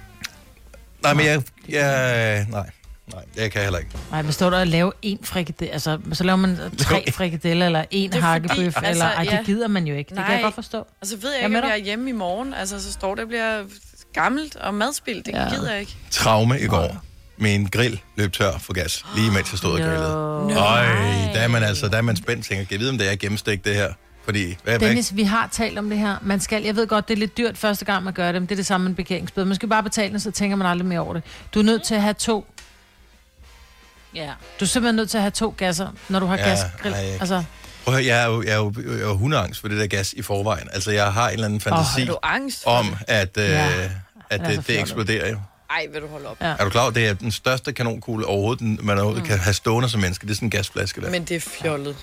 Nej, men jeg... jeg nej, nej, det kan jeg heller ikke. Nej, hvad står der at lave en frikadelle? Altså, så laver man tre frikadeller, eller en er hakkebøf, fordi, eller... altså, Ej, ja. det gider man jo ikke. Det kan jeg godt forstå. Og så ved jeg Jeg ikke, om jeg er hjemme i morgen. Altså, så står det og bliver gammelt og madspild. Det Ja. gider jeg ikke. Traume i går. Min grill løb tør for gas, lige mens jeg stod og grillede. Øj, der er man altså, der er man spændt, tænker, kan jeg vide, om det er gennemstegt det her? Fordi, hvad, hvad, Dennis, vi har talt om det her. Man skal, jeg ved godt, det er lidt dyrt første gang, man gør det, men det er det samme med en parkeringsbøde. Man skal bare betale den, så tænker man aldrig mere over det. Du er nødt til at have to. ja. Du er simpelthen nødt til at have to gasser, når du har Ja, gasgrill. ej, jeg- Altså, Prøv at høre, jeg er jo, jeg er jo, jeg er jo hundeangst for det der gas i forvejen. Altså, jeg har en eller anden fantasi du angst om, det? at, øh, Ja. at det, det eksploderer jo. Ej, vil du holde op. Ja. Er du klar over, det er den største kanonkugle overhovedet, den- man overhovedet mm. kan have stående som menneske. Det er sådan en gasflaske der. Men det er fjollet.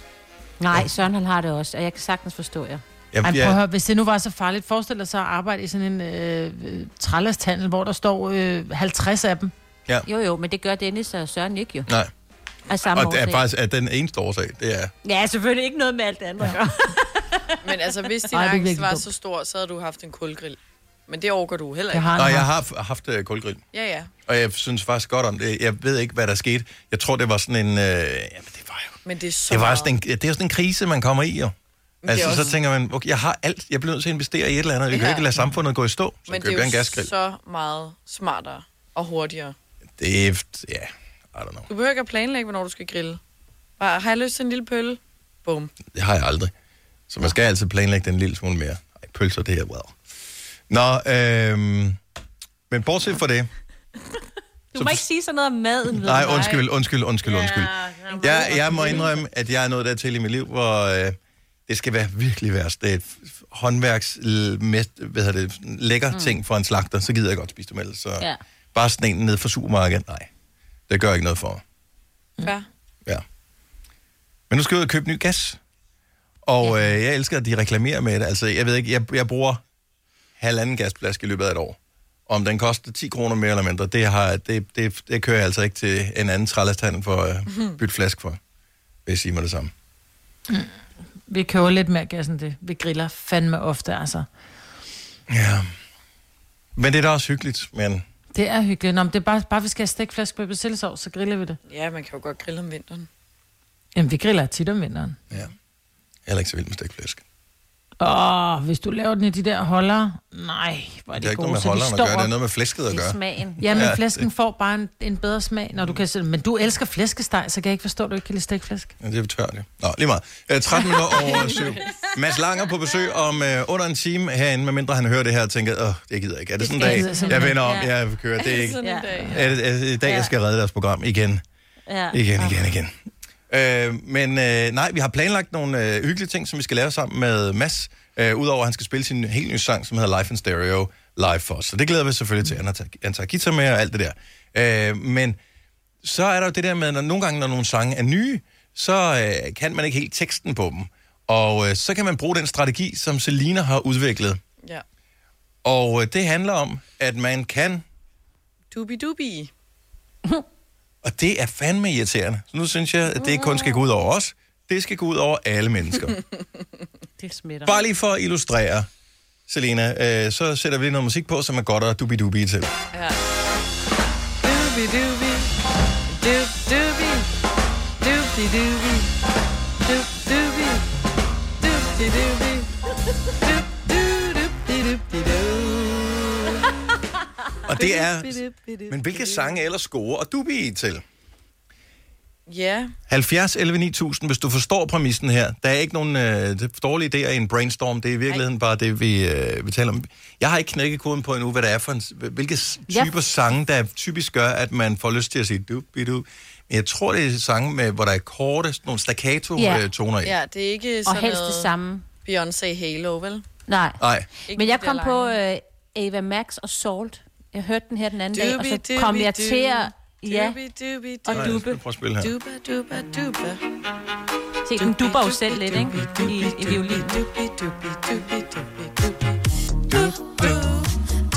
Nej, Søren han har det også, og jeg kan sagtens forstå jer. jeg, Ej, prøv at høre, hvis det nu var så farligt, forestil dig så at arbejde i sådan en øh, trællerstandel, hvor der står øh, 50 af dem. Jo, jo, men det gør Dennis og Søren ikke jo. nej, Af samme og det er faktisk at den eneste årsag, det er... Ja, selvfølgelig ikke noget med alt andet at gøre. Men altså, hvis din Ej, det angst var dumt. så stor, så havde du haft en kulgrill. Men det overgår du heller ikke. har han jeg har haft uh, kulgrill, Ja, ja. og jeg synes faktisk godt om det. Jeg ved ikke, hvad der skete. Jeg tror, det var sådan en... Øh, jamen, det var jo... Men det er så Det, var sådan en, det er jo sådan en krise, man kommer i, jo. Altså, er så også- tænker man, okay, jeg har alt. Jeg bliver nødt til at investere i et eller andet. Vi kan Ja. ikke lade samfundet gå i stå. Så Men det er en jo gasgrill. så meget smartere og hurtigere. Det er... Ja, I don't know. Du behøver ikke at planlægge, hvornår du skal grille. Bare, har jeg lyst til en lille pølle? Bum. Det har jeg aldrig. Så man skal altid planlægge den en lille smule mere. Ej, pølser, det er well. Nå, øhm, men bortset fra det. Du må ikke sige sådan noget om maden. ved Nej, undskyld, undskyld, undskyld, undskyld. Ja, Jeg, jeg må indrømme, at jeg er nået dertil i mit liv, hvor øh, det skal være virkelig værst. Det er et håndværks mest, hvad hedder det, lækker mm. ting for en slagter, så gider jeg godt spise dem ellers. Så Ja. bare sådan en ned fra supermarkedet, nej. Det gør ikke noget for mig. Fair. Ja. Men nu skal jeg ud og købe ny gas. Og øh, jeg elsker, at de reklamerer med det. Altså, jeg ved ikke, jeg, jeg bruger halvanden gasflaske i løbet af et år. Om den koster 10 kroner mere eller mindre, det, har, det, det, det kører jeg altså ikke til en anden trællerstand for at øh, bytte flaske for. Vil jeg sige mig det samme. Vi køber lidt mere gas end det. Vi griller fandme ofte, altså. Ja. Men det er da også hyggeligt, men Det er hyggeligt. Nå, men det er bare, bare vi skal have stikflæsk med persillesovs, så griller vi det. Ja, man kan jo godt grille om vinteren. Jamen, vi griller tit om vinteren. ja. Jeg er ikke så vild med stikflæsk. Åh, hvis du laver den i de der holder, nej, hvor er Det de er ikke gode. noget med holderen at gøre, det er noget med flæsket at Det gøre. smagen. Ja, men Ja, flæsken får bare en, en bedre smag, når du kan se Men du elsker flæskesteg, så kan jeg ikke forstå, at du ikke kan lide stikflæsk. Ja, det er tørt, ja. Nå, lige meget. Øh, 13 minutter over syv. Mads Langer på besøg om øh, under en time herinde, medmindre han hører det her og tænker, åh, det gider jeg ikke. Er det sådan en Det dag, gider jeg vender om, ikke. jeg kører, det er ikke. Sådan en dag. Er det, er det i dag, jeg skal redde deres program igen? Ja. Igen, igen, igen. Øh, men øh, nej, vi har planlagt nogle øh, hyggelige ting, som vi skal lave sammen med Mads. Øh, Udover at han skal spille sin helt nye sang, som hedder Life in Stereo, live for os. Så det glæder vi selvfølgelig til. Han har taget, han tager guitar med og alt det der. Øh, men så er der jo det der med, at når, nogle gange, når nogle sange er nye, så øh, kan man ikke helt teksten på dem. Og øh, så kan man bruge den strategi, som Selina har udviklet. Ja. Og øh, det handler om, at man kan, Dubi-dubi. og det er fandme irriterende. Så nu synes jeg, at det ikke kun skal gå ud over os, det skal gå ud over alle mennesker. Det smitter. Bare lige for at illustrere, Selena, øh, så sætter vi noget musik på, som er godt at dubi-dubi til. Ja. Dubi-dubi. Dub-dubi. Dubi-dubi. Dub-dubi. Dubi-dubi. Og det er... Men hvilke sange ellers score og dubi til? Ja. 70 11 9000, hvis du forstår præmissen her. Der er ikke nogen øh, dårlige idéer i en brainstorm. Det er i virkeligheden Nej. bare det, vi, øh, vi taler om. Jeg har ikke knækket koden på endnu, hvad det er for en, hvilke Ja. typer sange, der typisk gør, at man får lyst til at sige du du Men jeg tror, det er sange, med, hvor der er korte, nogle Ja. staccato-toner i. Ja, det er ikke Og sådan helst noget det samme. Beyoncé Halo, vel? Nej. Nej. Ikke Men jeg der kom på øh, Ava Max og Salt. Jeg hørte den her den anden dag, og så Dubi, kom dubi, jeg til at... Ja, Dubi, dubi, og dubbe. prøve at spille her. Duba, duba, duba. Se, den dubber jo selv lidt, ikke? I, i violinen. Dubi, dubi, dubi, dubi, dubi.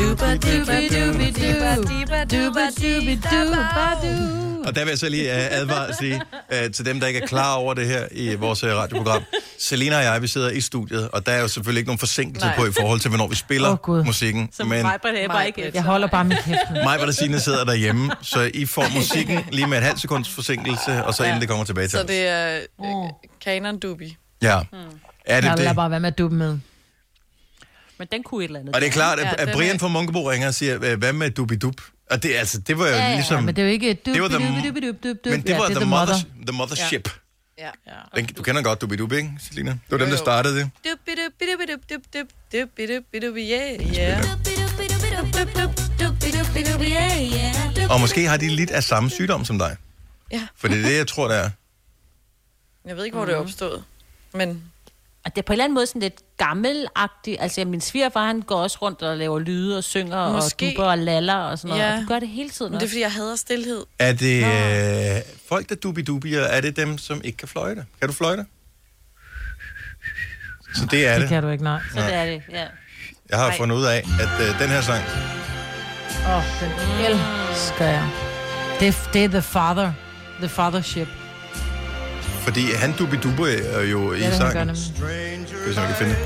Duba, duba, dubi, duba, duba, duba, dubi, duba, Og der vil jeg så lige advare advare sige, uh, til dem, der ikke er klar over det her i vores uh, radioprogram. Selina og jeg, vi sidder i studiet, og der er jo selvfølgelig ikke nogen forsinkelse Nej. på i forhold til, hvornår vi spiller oh, musikken. Som men bare ikke Jeg holder bare min kæft. nu. mig og Signe sidder derhjemme, så I får musikken lige med et halvt sekunds forsinkelse, og så inden det kommer tilbage til Så det er øh, Dubi. Ja. Er det Jeg lader det? bare være med at dubbe med. Men den kunne et eller andet. Og det er klart, at, Ja, at Brian fra Munkebo ringer og siger, "Øh, hvad med Dubidub? Og det, altså, det var jo Ja, ja, ligesom... Ja, men det er jo ikke Det var the- men det Ja, var the, mother, the mothership. Ja. Den, du kender godt Dubidub, ikke, Selina? Det var dem, Jo, der startede det. Dubi, dubi, dubi, dubi, dubi, dubi, dubi, dubi, yeah, yeah. Og måske har de lidt af samme sygdom som dig. Ja. For det er det, jeg tror, der er. Jeg ved ikke, hvor det er opstået. Men Og det er på en eller anden måde sådan lidt gammelagtigt. Altså, min svigerfar, han går også rundt og laver lyde og synger Måske. og dubber og laller og sådan noget. Ja. Og du gør det hele tiden men det er, også. fordi jeg hader stillhed. Er det øh, folk, der dubidubier, er det dem, som ikke kan fløjte? Kan du fløjte? Så det er Det det. kan du ikke, nej. Så det er det, ja. Jeg har Nej. fundet ud af, at øh, den her sang, Åh, oh, den elsker jeg. Det, det er the father. The fathership. Fordi han dubiduber er jo i Ja, sangen. om jeg kan finde det.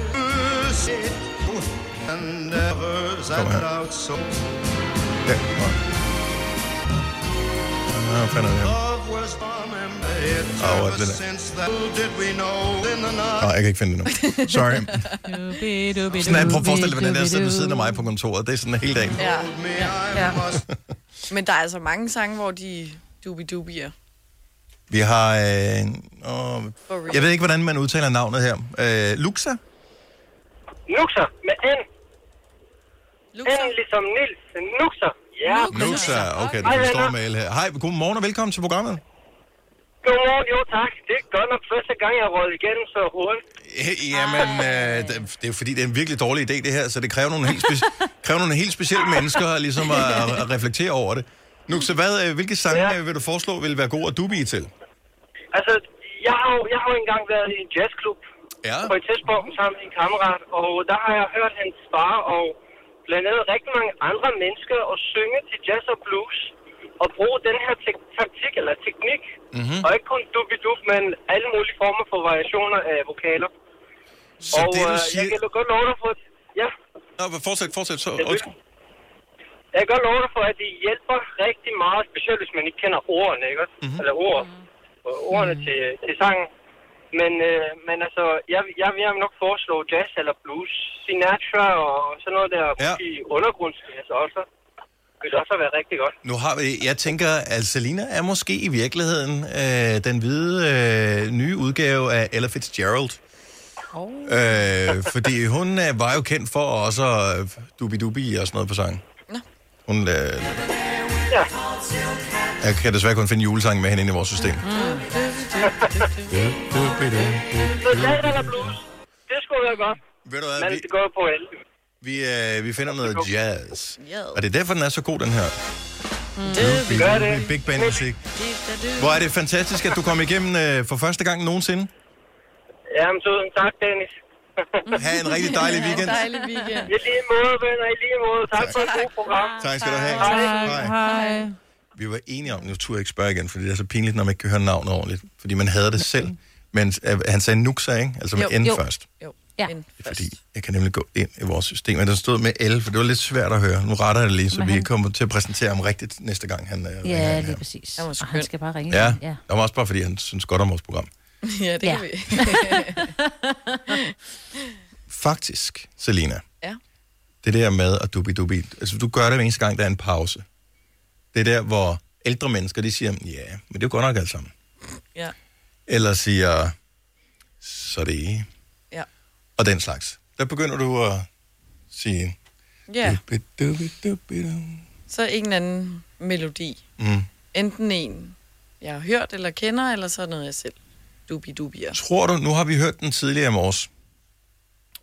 Kom her. Ja, nå. Hvad fanden er det her? Åh, hvor er? Nå, jeg kan ikke finde det nu. Sorry. Sådan er, prøv at forestille dig, hvordan det er at sidde ved siden af mig på kontoret. Det er sådan hele dagen. Ja. Ja. Men der er altså mange sange, hvor de dubi-dubier. Vi har... Øh, åh, jeg ved ikke, hvordan man udtaler navnet her. Øh, Luxa? Nuxer med N. Luxer. N ligesom Nils. Nuxer. Ja. Luxa, okay, det er en stor venner. mail her. Hej, godmorgen og velkommen til programmet. Godmorgen, jo tak. Det er godt nok første gang, jeg har røget igennem så hurtigt. Jamen, øh, det er jo fordi, det er en virkelig dårlig idé, det her, så det kræver nogle helt, spe- kræver nogle helt specielle mennesker ligesom at, at reflektere over det. Nu, så hvad, øh, hvilke sange Ja. ja. vil du foreslå vil være gode at dubi til? Altså, jeg har, jo- jeg har jo engang været i en jazzklub Ja. på et tidspunkt sammen med en kammerat, og der har jeg hørt hans far og blandt andet rigtig mange andre mennesker og synge til jazz og blues og bruge den her tek- taktik eller teknik, Mm-hmm. og ikke kun dubidub, men alle mulige former for variationer af vokaler. Så og det, du øh, siger... jeg kan godt love dig for, ja, Nå, fortsæt, fortsæt. Så, undskyld. Jeg kan godt love dig for, at det hjælper rigtig meget, specielt hvis man ikke kender ordene, ikke? også? Mhm. Eller ord, ordene til, til sangen. Men, øh, men altså, jeg, jeg, vil nok foreslå jazz eller blues, Sinatra og sådan noget der, Ja. ja. undergrundsjazz også. Det vil også være rigtig godt. Nu har vi, jeg tænker, at Selina er måske i virkeligheden øh, den hvide øh, nye udgave af Ella Fitzgerald. Oh. Øh, fordi hun øh, var jo kendt for også øh, dubi-dubi og sådan noget på sang. Hun, øh, Ja. jeg kan desværre kun finde julesangen med hende inde i vores system. Eller blues, det skulle være godt. Ved du hvad, Men vi, det går på alle. vi, øh, vi finder noget jazz. Og det er derfor, den er så god, den her. Dubi, Gør det. Big band musik. Hvor er det fantastisk, at du kom igennem øh, for første gang nogensinde. Jamen, tusind tak, Dennis. Ha' en rigtig dejlig weekend. Dejlig weekend. I lige måde, venner, i lige måde. Tak for et godt program. Tak skal du have. Hej. Hej. Vi var enige om, nu turde jeg ikke spørge igen, fordi det er så pinligt, når man ikke kan høre navnet ordentligt. Fordi man havde det selv. Men øh, han sagde Nuxa, ikke? Altså med Jo. N Jo. først. Jo, Ja. Fordi jeg kan nemlig gå ind i vores system. Men der stod med L, for det var lidt svært at høre. Nu retter jeg det lige, så Men vi han- kommer til at præsentere ham rigtigt næste gang, han øh, Ja, lige her. præcis. Og han skal bare ringe. Ja, ja. det var også bare, fordi han synes godt om vores program. Ja, det Ja. kan vi. Faktisk, Selina. Ja. Det der med at dubi-dubi, altså du gør det hver eneste gang, der er en pause. Det er der, hvor ældre mennesker, de siger, ja, men det er jo godt nok alt sammen. Ja. Eller siger, så det er Ja. Og den slags. Der begynder du at sige, Ja, så en eller anden melodi. Mm. Enten en, jeg har hørt eller kender, eller så noget, jeg selv dubi-dubier. Tror du, nu har vi hørt den tidligere i morges,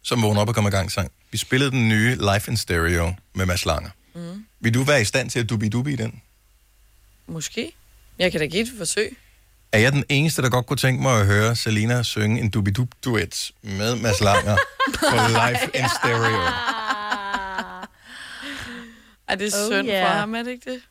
som vågner op og kommer i gang sang. Vi spillede den nye Life in Stereo med Mads Langer. Mm. Vil du være i stand til at dubi-dubi i den? Måske. Jeg kan da give et forsøg. Er jeg den eneste, der godt kunne tænke mig at høre Selina synge en dubi-dub-duet med Mads Langer på Life in Stereo? Er det Oh, synd yeah. for ham, er det ikke det?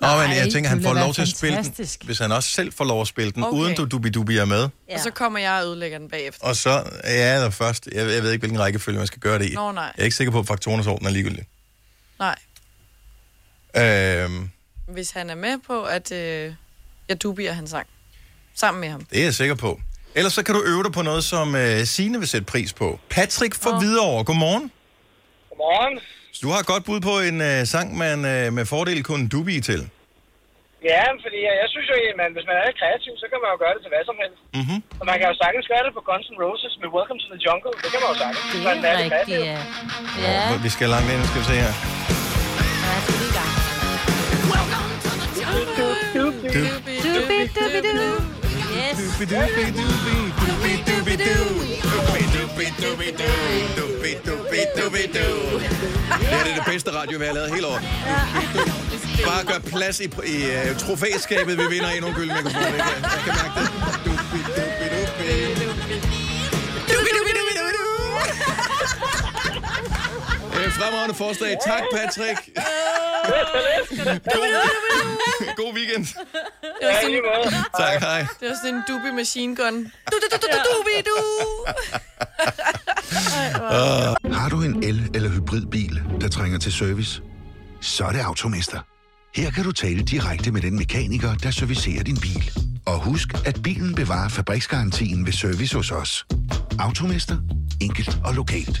Nå, men jeg tænker, han får lov til at spille den, fantastisk. hvis han også selv får lov at spille den, Okay. uden du dubi-dubi er med. Ja. Og så kommer jeg og ødelægger den bagefter. Og så, ja, eller først, jeg, jeg ved ikke, hvilken rækkefølge man skal gøre det i. Nå, nej. Jeg er ikke sikker på, at faktorernes orden er ligegyldig. Nej. Øhm, Hvis han er med på, at øh, jeg dubier hans sang. Sammen med ham. det er jeg sikker på. Ellers så kan du øve dig på noget, som uh, Signe vil sætte pris på. Patrick fra oh. Hvidovre, godmorgen. Godmorgen. Så du har et godt bud på en uh, sang, man uh, med fordel kunne dubi til. Ja, fordi jeg, jeg synes jo, at hvis man er kreativ, så kan man jo gøre det til hvad som helst. Mm-hmm. Og man kan jo sagtens gøre det på Guns N' Roses med Welcome to the Jungle. Det kan man jo sagtens. Det man er rigtigt, ja. Ja, Vi skal langt ind, skal vi se her. ja, skal vi i gang. Dubi-dubi-du. Yes. Det er det, det bedste radio, vi har lavet hele året. Bare gør plads i, i uh, trofæskabet, vi vinder endnu en gylden mikrofon. Jeg jeg kan mærke det. Øh, Fremragende forslag. Tak, Patrick. God, god weekend. Det var sådan, Tak, hej. det var sådan en dubi machine gun. Du, du, du, du, du, dubi, du. Har du en el- eller hybridbil, der trænger til service? Så er det Automester. Her kan du tale direkte med den mekaniker, der servicerer din bil. Og husk, at bilen bevarer fabriksgarantien ved service hos os. Automester. Enkelt og lokalt.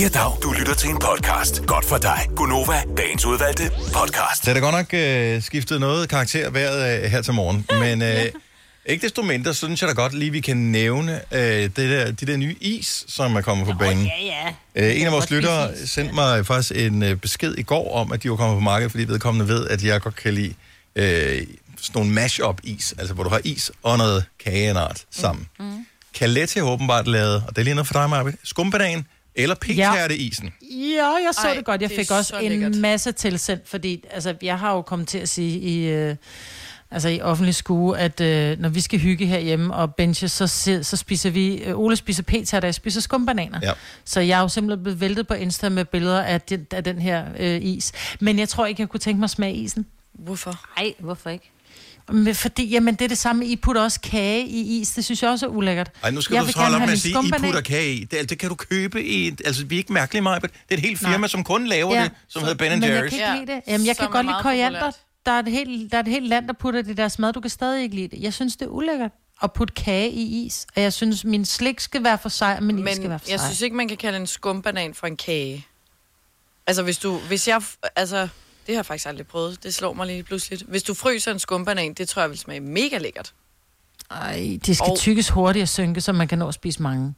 Ja, dag. Du lytter til en podcast. Godt for dig. Gunova, dagens udvalgte podcast. Så er der godt nok øh, skiftet noget karakter vejret øh, her til morgen. Men øh, ikke desto mindre, synes jeg da godt lige, vi kan nævne øh, det der, de der nye is, som er kommet på banen. Ja, ja. Øh, en af vores lyttere sendte mig faktisk en øh, besked i går om, at de var kommet på markedet, fordi vedkommende ved, at jeg godt kan lide øh, sådan nogle mash-up is, altså hvor du har is og noget kagenart sammen. Mm. Mm. Kalette har åbenbart lavet, og det er lige noget for dig, Marbe, skumbanan eller pigtærteisen. Ja, jeg så Ej, det godt. Jeg det fik også så en lækkert. masse tilsendt, fordi altså, jeg har jo kommet til at sige i, øh, altså, i offentlig skue, at øh, når vi skal hygge herhjemme og benche, så, så spiser vi, øh, Ole spiser p og jeg spiser skumbananer. Ja. Så jeg er jo simpelthen blevet væltet på Insta med billeder af den, af den her øh, is. Men jeg tror ikke, jeg kunne tænke mig at smage isen. Hvorfor? Nej, hvorfor ikke? Men fordi, jamen det er det samme, I putter også kage i is, det synes jeg også er ulækkert. Ej, nu skal jeg du så holde op med at sige, I putter kage i. Det, det kan du købe i... Altså, vi er ikke mærkelige, Maja. Det er et helt firma, Nej. som kun laver Ja. det, som hedder Ben Men jeg Jerry's. kan ikke lide det. Jamen, jeg Som kan er godt lide koriander. populært. der er, et helt, der er et helt land, der putter det i deres mad. Du kan stadig ikke lide det. Jeg synes, det er ulækkert at putte kage i is. Og jeg synes, min slik skal være for sig, og min is skal Men være for jeg sig. synes ikke, man kan kalde en skumbanan for en kage. Altså, hvis du... Hvis jeg... Altså, det har jeg faktisk aldrig prøvet. Det slår mig lige pludselig. Hvis du fryser en skumbanan, det tror jeg vil smage mega lækkert. Ej, de skal Og- tykkes hurtigt og synke, så man kan nå at spise mange.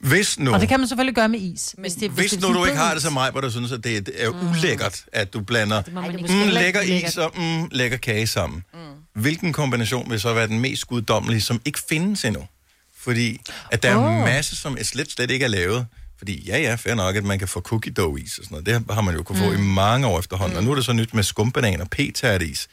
Hvis nu, Og det kan man selvfølgelig gøre med is. Hvis, det, hvis det er nu du ikke har det som mig, hvor du synes, at det er ulækkert, at du blander ikke. mm, Måske heller lækker is og mm, lækker kage sammen. Mm. Hvilken kombination vil så være den mest guddommelige, som ikke findes endnu? Fordi at der er Åh. en masse, som slet, slet ikke er lavet. Fordi ja, ja, fair nok, at man kan få cookie dough is og sådan noget. Det har man jo kunne få Mm. i mange år efterhånden. Mm. Og nu er det så nyt med skumbanan og p is.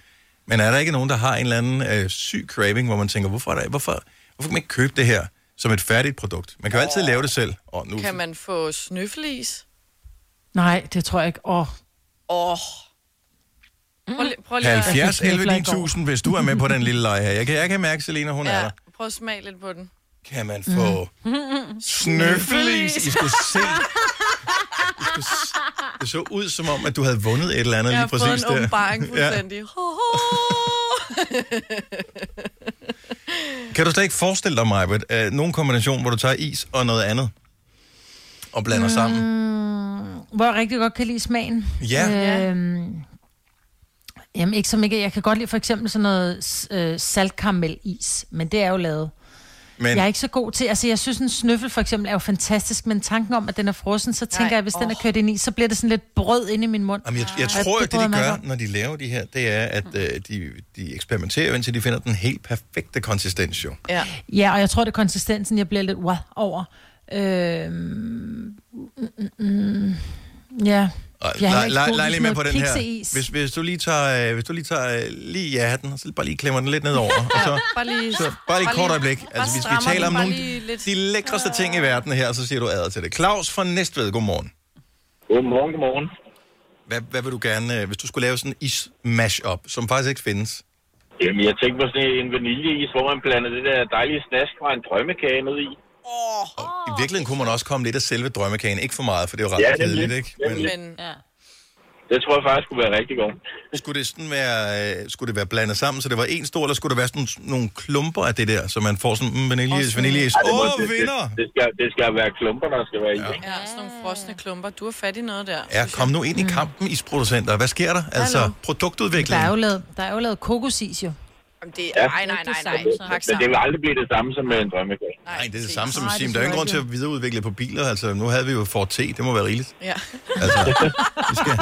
Men er der ikke nogen, der har en eller anden øh, syg craving, hvor man tænker, hvorfor, er der, hvorfor, hvorfor kan man ikke købe det her som et færdigt produkt? Man kan jo altid lave det selv. Og nu, Kan man få snøffelis? Nej, det tror jeg ikke. Åh, Åh. Oh. Prøv, lige- prøv lige at- 70 11 knæfler i går. 9000, hvis du er med på den lille leg her. Jeg kan, jeg kan mærke, Selina, hun er Ja, der. prøv at smage lidt på den. Kan man få snøffelis? I skulle se. I skulle s- Det så ud som om, at du havde vundet et eller andet Jeg lige har præcis fået en der. åbenbaring fuldstændig. Kan du slet ikke forestille dig, Majbert, uh, nogen kombination, hvor du tager is og noget andet og blander mm. sammen? hvor jeg rigtig godt kan lide smagen. Ja. Øhm, jamen, ikke som ikke. Jeg kan godt lide for eksempel sådan noget s- øh, saltkaramelis, men det er jo lavet. Men-. Jeg er ikke så god til, altså jeg synes en snøffel for eksempel er jo fantastisk, men tanken om, at den er frossen, så tænker Nej, jeg, hvis den er kørt ind i, så bliver det sådan lidt brød inde i min mund. Jamen, jeg, jeg tror, at det, bryder de gør, når de laver de her, det er, at uh, de, de eksperimenterer, jo, indtil de finder den helt perfekte konsistens, jo. Ja. Ja, og jeg tror, det er konsistensen, jeg bliver lidt wow over. Mm, mm, mm, ja. Er lige med på den her. Hvis, hvis du lige tager, øh, hvis du lige tager øh, lige ja hatten, og så bare lige klemmer den lidt nedover. og så, Bare lige, så bare lige et kort øjeblik. Altså, hvis vi taler om nogle de lækreste ting i verden her, så siger du ad til det. Claus fra Næstved, godmorgen. Godmorgen, godmorgen. Hvad, hvad vil du gerne, øh, hvis du skulle lave sådan en is-mash-up, som faktisk ikke findes? Jamen, jeg tænkte på sådan en vaniljeis, hvor man blander det der dejlige snask fra en drømmekage ned i. I virkeligheden kunne man også komme lidt af selve drømmekagen. Ikke for meget, for det er jo ret Ja, ja, kedeligt, ikke? Men. Men, Ja. Det tror jeg faktisk kunne være rigtig godt. skulle det sådan være, øh, skulle det være blandet sammen, så det var en stor, eller skulle det være sådan nogle klumper af det der, så man får sådan mm, vaniljeis, vaniljeis. Åh, oh, det, vinder! det, det, skal, det skal være klumper, der skal være i. ikke? ja, sådan nogle frosne klumper. Du har fat i noget der. Ja, kom nu ind i kampen, isproducenter. Hvad sker der? Altså, Hallo. produktudvikling. Der er jo lavet, der er jo lavet kokosis jo. Jamen, det, Ja. nej, nej, nej, nej. Men, Pak men det sammen. vil aldrig blive det samme som med en drømmekage. Nej, det er det samme som Nej, at sige, det der er jo ingen grund til at videreudvikle på biler. Altså, nu havde vi jo Ford T, det må være rigeligt. Ja. Altså, vi skal,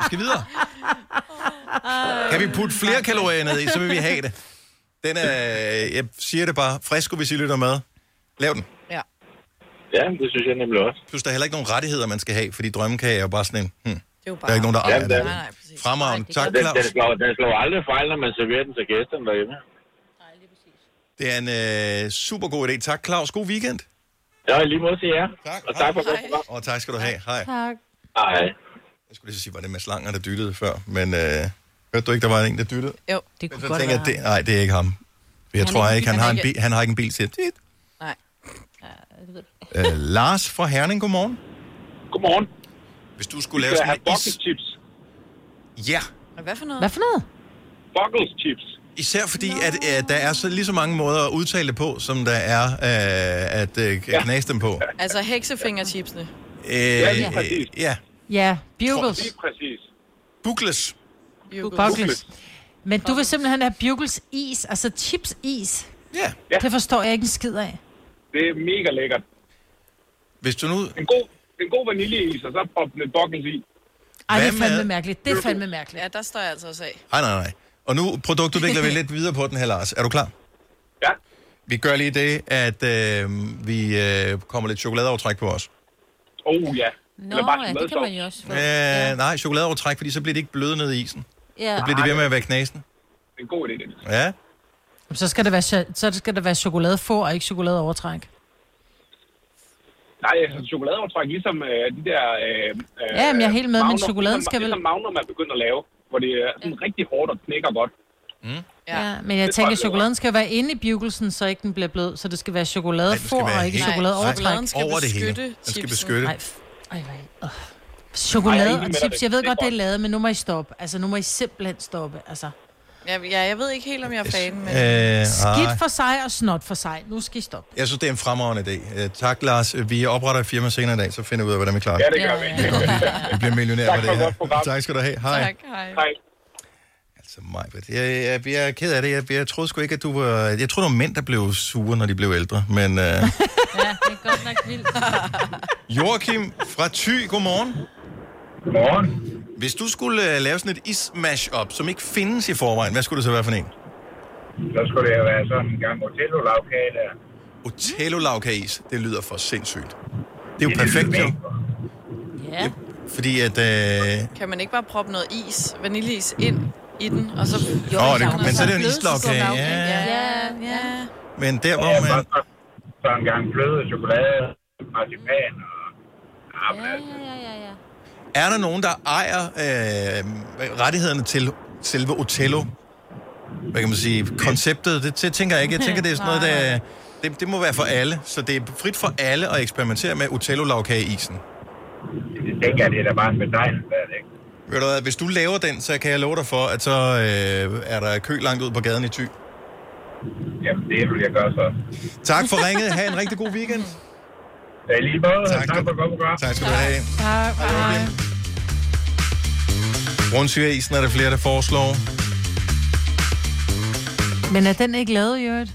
vi skal videre. Kan vi putte flere kalorier ned i, så vil vi have det. Den er, jeg siger det bare, frisko, hvis I lytter med. Lav den. Ja. Ja, det synes jeg nemlig også. Plus, der er heller ikke nogen rettigheder, man skal have, fordi drømmekage er jo bare sådan en, hmm, Det er jo der er ikke nogen, der Ja, ejer det er det. det. Nej, nej, præcis. Fremragende. Tak, Den, den, Claus. slår, den slår aldrig fejl, når man serverer den til gæsterne derhjemme. Det er en øh, super god idé. Tak, Claus. God weekend. Ja, i lige måde til jer. Tak. Og tak for godt program. Og tak skal du have. Hej. Tak. Hej. Jeg skulle lige så sige, var det med slanger, der dyttede før, men øh, hørte du ikke, der var en, der dyttede? Jo. Det kunne Så godt tænker være. jeg, det, nej, det er ikke ham. Jeg Han tror er ikke, han har, en ikke- bil, han har ikke en bil til. Nej. Øh, Lars fra Herning, godmorgen. Godmorgen. Hvis du skulle lave sådan en is... chips. Ja, Hvad for noget? Hvad for noget? Buckles chips. især fordi, at øh, der er så lige så mange måder at udtale det på, som der er øh, at øh, knase dem på. Altså heksefingerchipsene. Øh, lige præcis. ja, Ja, bugles. Lige præcis. Bugles. Bugles. Men du vil simpelthen have bugles is, altså chips is. Ja. Ja. Det forstår jeg ikke en skid af. Det er mega lækkert. Hvis du nu... En god, en god vaniljeis, og så proppe lidt buckles i. Ej, det er Hvad fandme med- mærkeligt. Det er fandme mærkeligt. Ja, der står jeg altså også af. Nej, nej, nej. Og nu produktudvikler vi lidt videre på den her, Lars. Er du klar? Ja. Vi gør lige det, at øh, vi øh, kommer lidt chokoladeovertræk på os. Oh ja. Nå, Eller bare ja, det kan man jo også få. Øh, nej, chokoladeovertræk, fordi så bliver det ikke bløde ned i isen. Ja. Så bliver de ved med at være knasen. Det er en god idé, det. Ja. Så skal det være, cho- så skal det være chokoladefår og ikke chokoladeovertræk. Nej, altså chokoladeovertræk, ligesom øh, de der... Øh, Ja, men jeg er helt med, men Magnum, chokoladen ligesom, skal vel- Ligesom Magnum er begyndt at lave, hvor det er sådan rigtig hårdt og knækker godt. Ja. Ja, men jeg Det tænker, at chokoladen skal være inde i bugelsen, så ikke den bliver blød. Så det skal være chokoladefår og ikke helt- chokoladeovertræk. chokoladen skal over det hele. Den skal beskytte. Ej, f- ej, øh. Chokolade Ej, og men chips, jeg ved godt, det er lavet, men nu må I stoppe. Altså, nu må I simpelthen stoppe. Altså, Ja, ja, jeg ved ikke helt, om jeg er fan, men... Øh, skidt for sig og snot for sig. Nu skal I stoppe. Jeg synes, det er en fremragende idé. Øh, tak, Lars. Vi opretter et firma senere i dag, så finder vi ud af, hvordan vi klarer Ja, det gør vi. Det er godt, vi- bliver millionær Tak med det her. program. Tak skal du have. Hej. Tak, hej. Hej. Altså, mig, jeg, jeg, jeg, er ked af det. Jeg, jeg troede sgu ikke, at du var... Jeg troede, det var mænd, der blev sure, når de blev ældre. Men uh, Ja, det er godt nok vildt. Joachim fra Thy, godmorgen. Godmorgen. Hvis du skulle uh, lave sådan et is-mash-up, som ikke findes i forvejen, hvad skulle det så være for en? Så skulle det jo være sådan en gang Otello-lavkage der. Otello lavkagis, det lyder for sindssygt. Det er jo perfekt, jo. Ja. Fordi at... Øh, Kan man ikke bare proppe noget is, vaniljeis ind i den, og så... Åh, det- men så er det jo en islagkage, ja. Ja, ja. men der, hvor Ja, man... bare så- Så en gang fløde, chokolade, marcipan og... Ja, men altså, Er der nogen, der ejer øh, rettighederne til selve Otello? Hvad kan man sige? Konceptet, det, det tænker jeg ikke. Jeg tænker, det er sådan noget, der... Det, det må være for alle, så det er frit for alle at eksperimentere med Otello-lavkage-isen. det tænker jeg, det er da bare er det ikke? Ved du hvad, hvis du laver den, så kan jeg love dig for, at så øh, er der kø langt ud på gaden i Thy. Jamen, det vil jeg gøre så. Tak for ringet. Ha' en rigtig god weekend. Ja, lige måde. Tak, tak for at komme Tak skal du have. Tak, hej. Rundsyreisen er der flere, der foreslår. Men er den ikke lavet i øvrigt?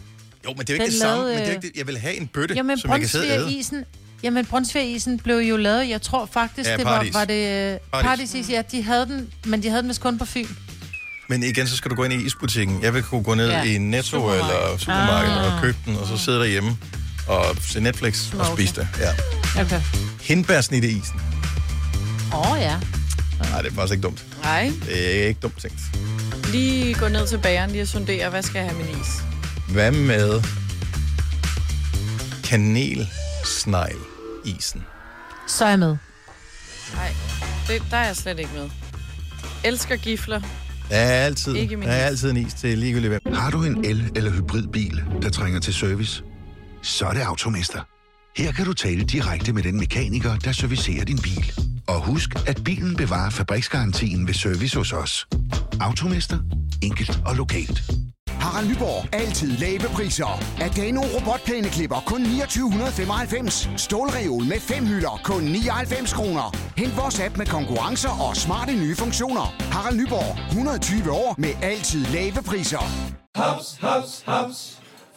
Jo, men det er jo ikke Den det samme. lavede, Men det er øh, ikke det. Jeg vil have en bøtte, Jamen, som jeg kan sidde og. Brunsvigerisen... Jamen, Brunsvigerisen blev jo lavet, jeg tror faktisk, Ja, det var, var det... øh, Paradis. Paradisis, ja, de havde den, men de havde den vist kun på Fyn. Men igen, så skal du gå ind i isbutikken. Jeg vil kunne gå ned ja. i Netto Supermarked. eller supermarkedet Ah. og købe den, og så sidde derhjemme og se Netflix og Smoke. spise det. Ja. Okay. Hindbærsnit i isen. Åh, oh, ja. Nej, det er faktisk ikke dumt. Nej, Det er ikke dumt tænkt. lige gå ned til bageren lige og sondere, hvad skal jeg have min is? Hvad med kanelsnegl isen? Så er jeg med. Nej, det, der er jeg slet ikke med. Elsker gifler. Er altid, Ikke min der er altid en is til ligegyldigt hvem. Har du en el- eller hybridbil, der trænger til service? Så er det Automester. Her kan du tale direkte med den mekaniker, der servicerer din bil. Og husk, at bilen bevarer fabriksgarantien ved service hos os. Automester. Enkelt og lokalt. Harald Nyborg. Altid lave priser. Adano robotplæneklipper kun 2995. Stålreol med fem hylder kun 99 kroner. Hent vores app med konkurrencer og smarte nye funktioner. Harald Nyborg. 120 år med altid lave priser. Haps, haps, haps.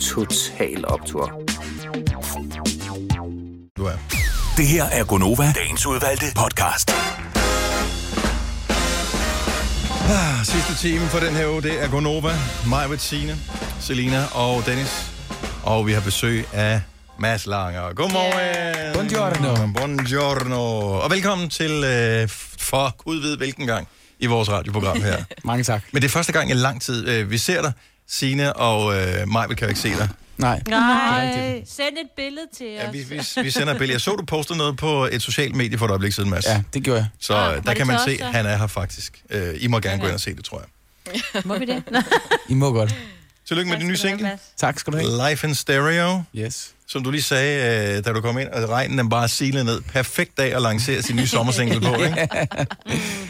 Total Optor. Du er. Det her er Gonova, dagens udvalgte podcast. Ah, sidste time for den her uge, det er Gonova, mig, Signe, Selina og Dennis. Og vi har besøg af Mads Langer. Godmorgen. Buongiorno. Buongiorno. Og velkommen til, øh, for gud ved hvilken gang, i vores radioprogram her. Mange tak. Men det er første gang i lang tid, øh, vi ser dig. Signe og øh, mig, vi kan jo ikke se dig. Nej. Nej, send et billede til os. Ja, vi, vi, vi sender et billede. Jeg så, du postede noget på et socialt medie for et øjeblik siden, Mads. Ja, det gjorde jeg. Så Ah, var der kan man se, at han er her faktisk. Øh, I må gerne gå ind og se det, tror jeg. Må vi det? I må godt. Tillykke med din nye single. Tak skal du have. Life in Stereo. Yes. Som du lige sagde, øh, da du kom ind, og regnen den bare silede ned. Perfekt dag at lancere sin nye sommersingle på, ikke?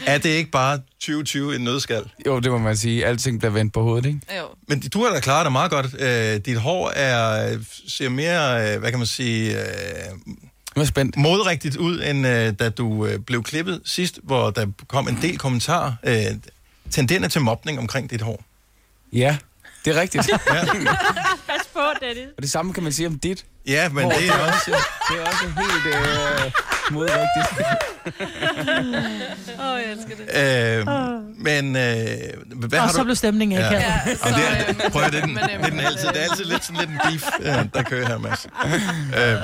er det ikke bare 2020 en nødskal? Jo, det må man sige. Alting bliver vendt på hovedet, ikke? Jo. Men du har da klaret dig meget godt. Øh, dit hår er, ser mere, øh, hvad kan man sige, Jeg er spændt. modrigtigt ud, end øh, da du øh, blev klippet sidst, hvor der kom en del kommentarer, øh, tenderende til mobning omkring dit hår. Ja, det er rigtigt. Ja, Pas på, Dennis. Og det samme kan man sige om dit. ja men hår. det er også... Det er også helt øh, modrigtigt. Åh, oh, jeg elsker det. Øh, men øh, hvad Og har så du... blev stemningen ikke Ja. her. Ja, så, det er, prøv at det er den, det er den altid. Det er altid lidt sådan lidt en beef, øh, der kører her, Mads. Øh,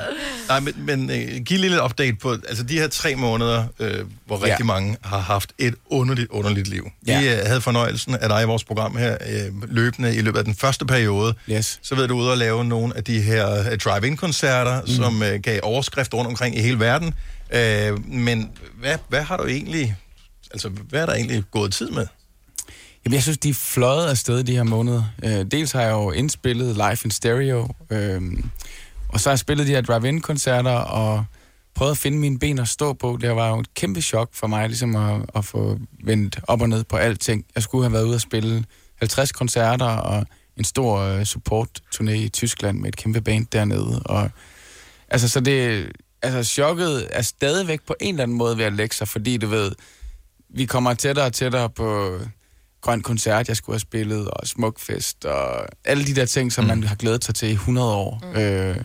nej, men, men øh, giv lige lidt update på, altså de her tre måneder, øh, hvor rigtig Ja. mange har haft et underligt, underligt liv. Vi Ja. øh, havde fornøjelsen af dig i vores program her øh, løbende i løbet af den første periode. Yes. Så ved du ude at lave nogle af de her øh, drive-in-koncerter, mm. som øh, gav overskrift rundt omkring i hele verden. Øh, men hvad, hvad har du egentlig, altså hvad er der egentlig gået tid med? Jamen, jeg synes, de er fløjet afsted de her måneder. Øh, dels har jeg jo indspillet live in stereo, øh, og så har jeg spillet de her drive-in-koncerter, og prøvet at finde mine ben at stå på. Det var jo et kæmpe chok for mig, ligesom at, at få vendt op og ned på alting. Jeg skulle have været ude og spille 50 koncerter, og en stor øh, support-turné i Tyskland med et kæmpe band dernede. Og, altså, så det, altså, chokket er stadigvæk på en eller anden måde ved at lægge sig, fordi du ved, vi kommer tættere og tættere på Grøn Koncert, jeg skulle have spillet, og Smukfest, og alle de der ting, som mm. man har glædet sig til i 100 år. Mm. Øh,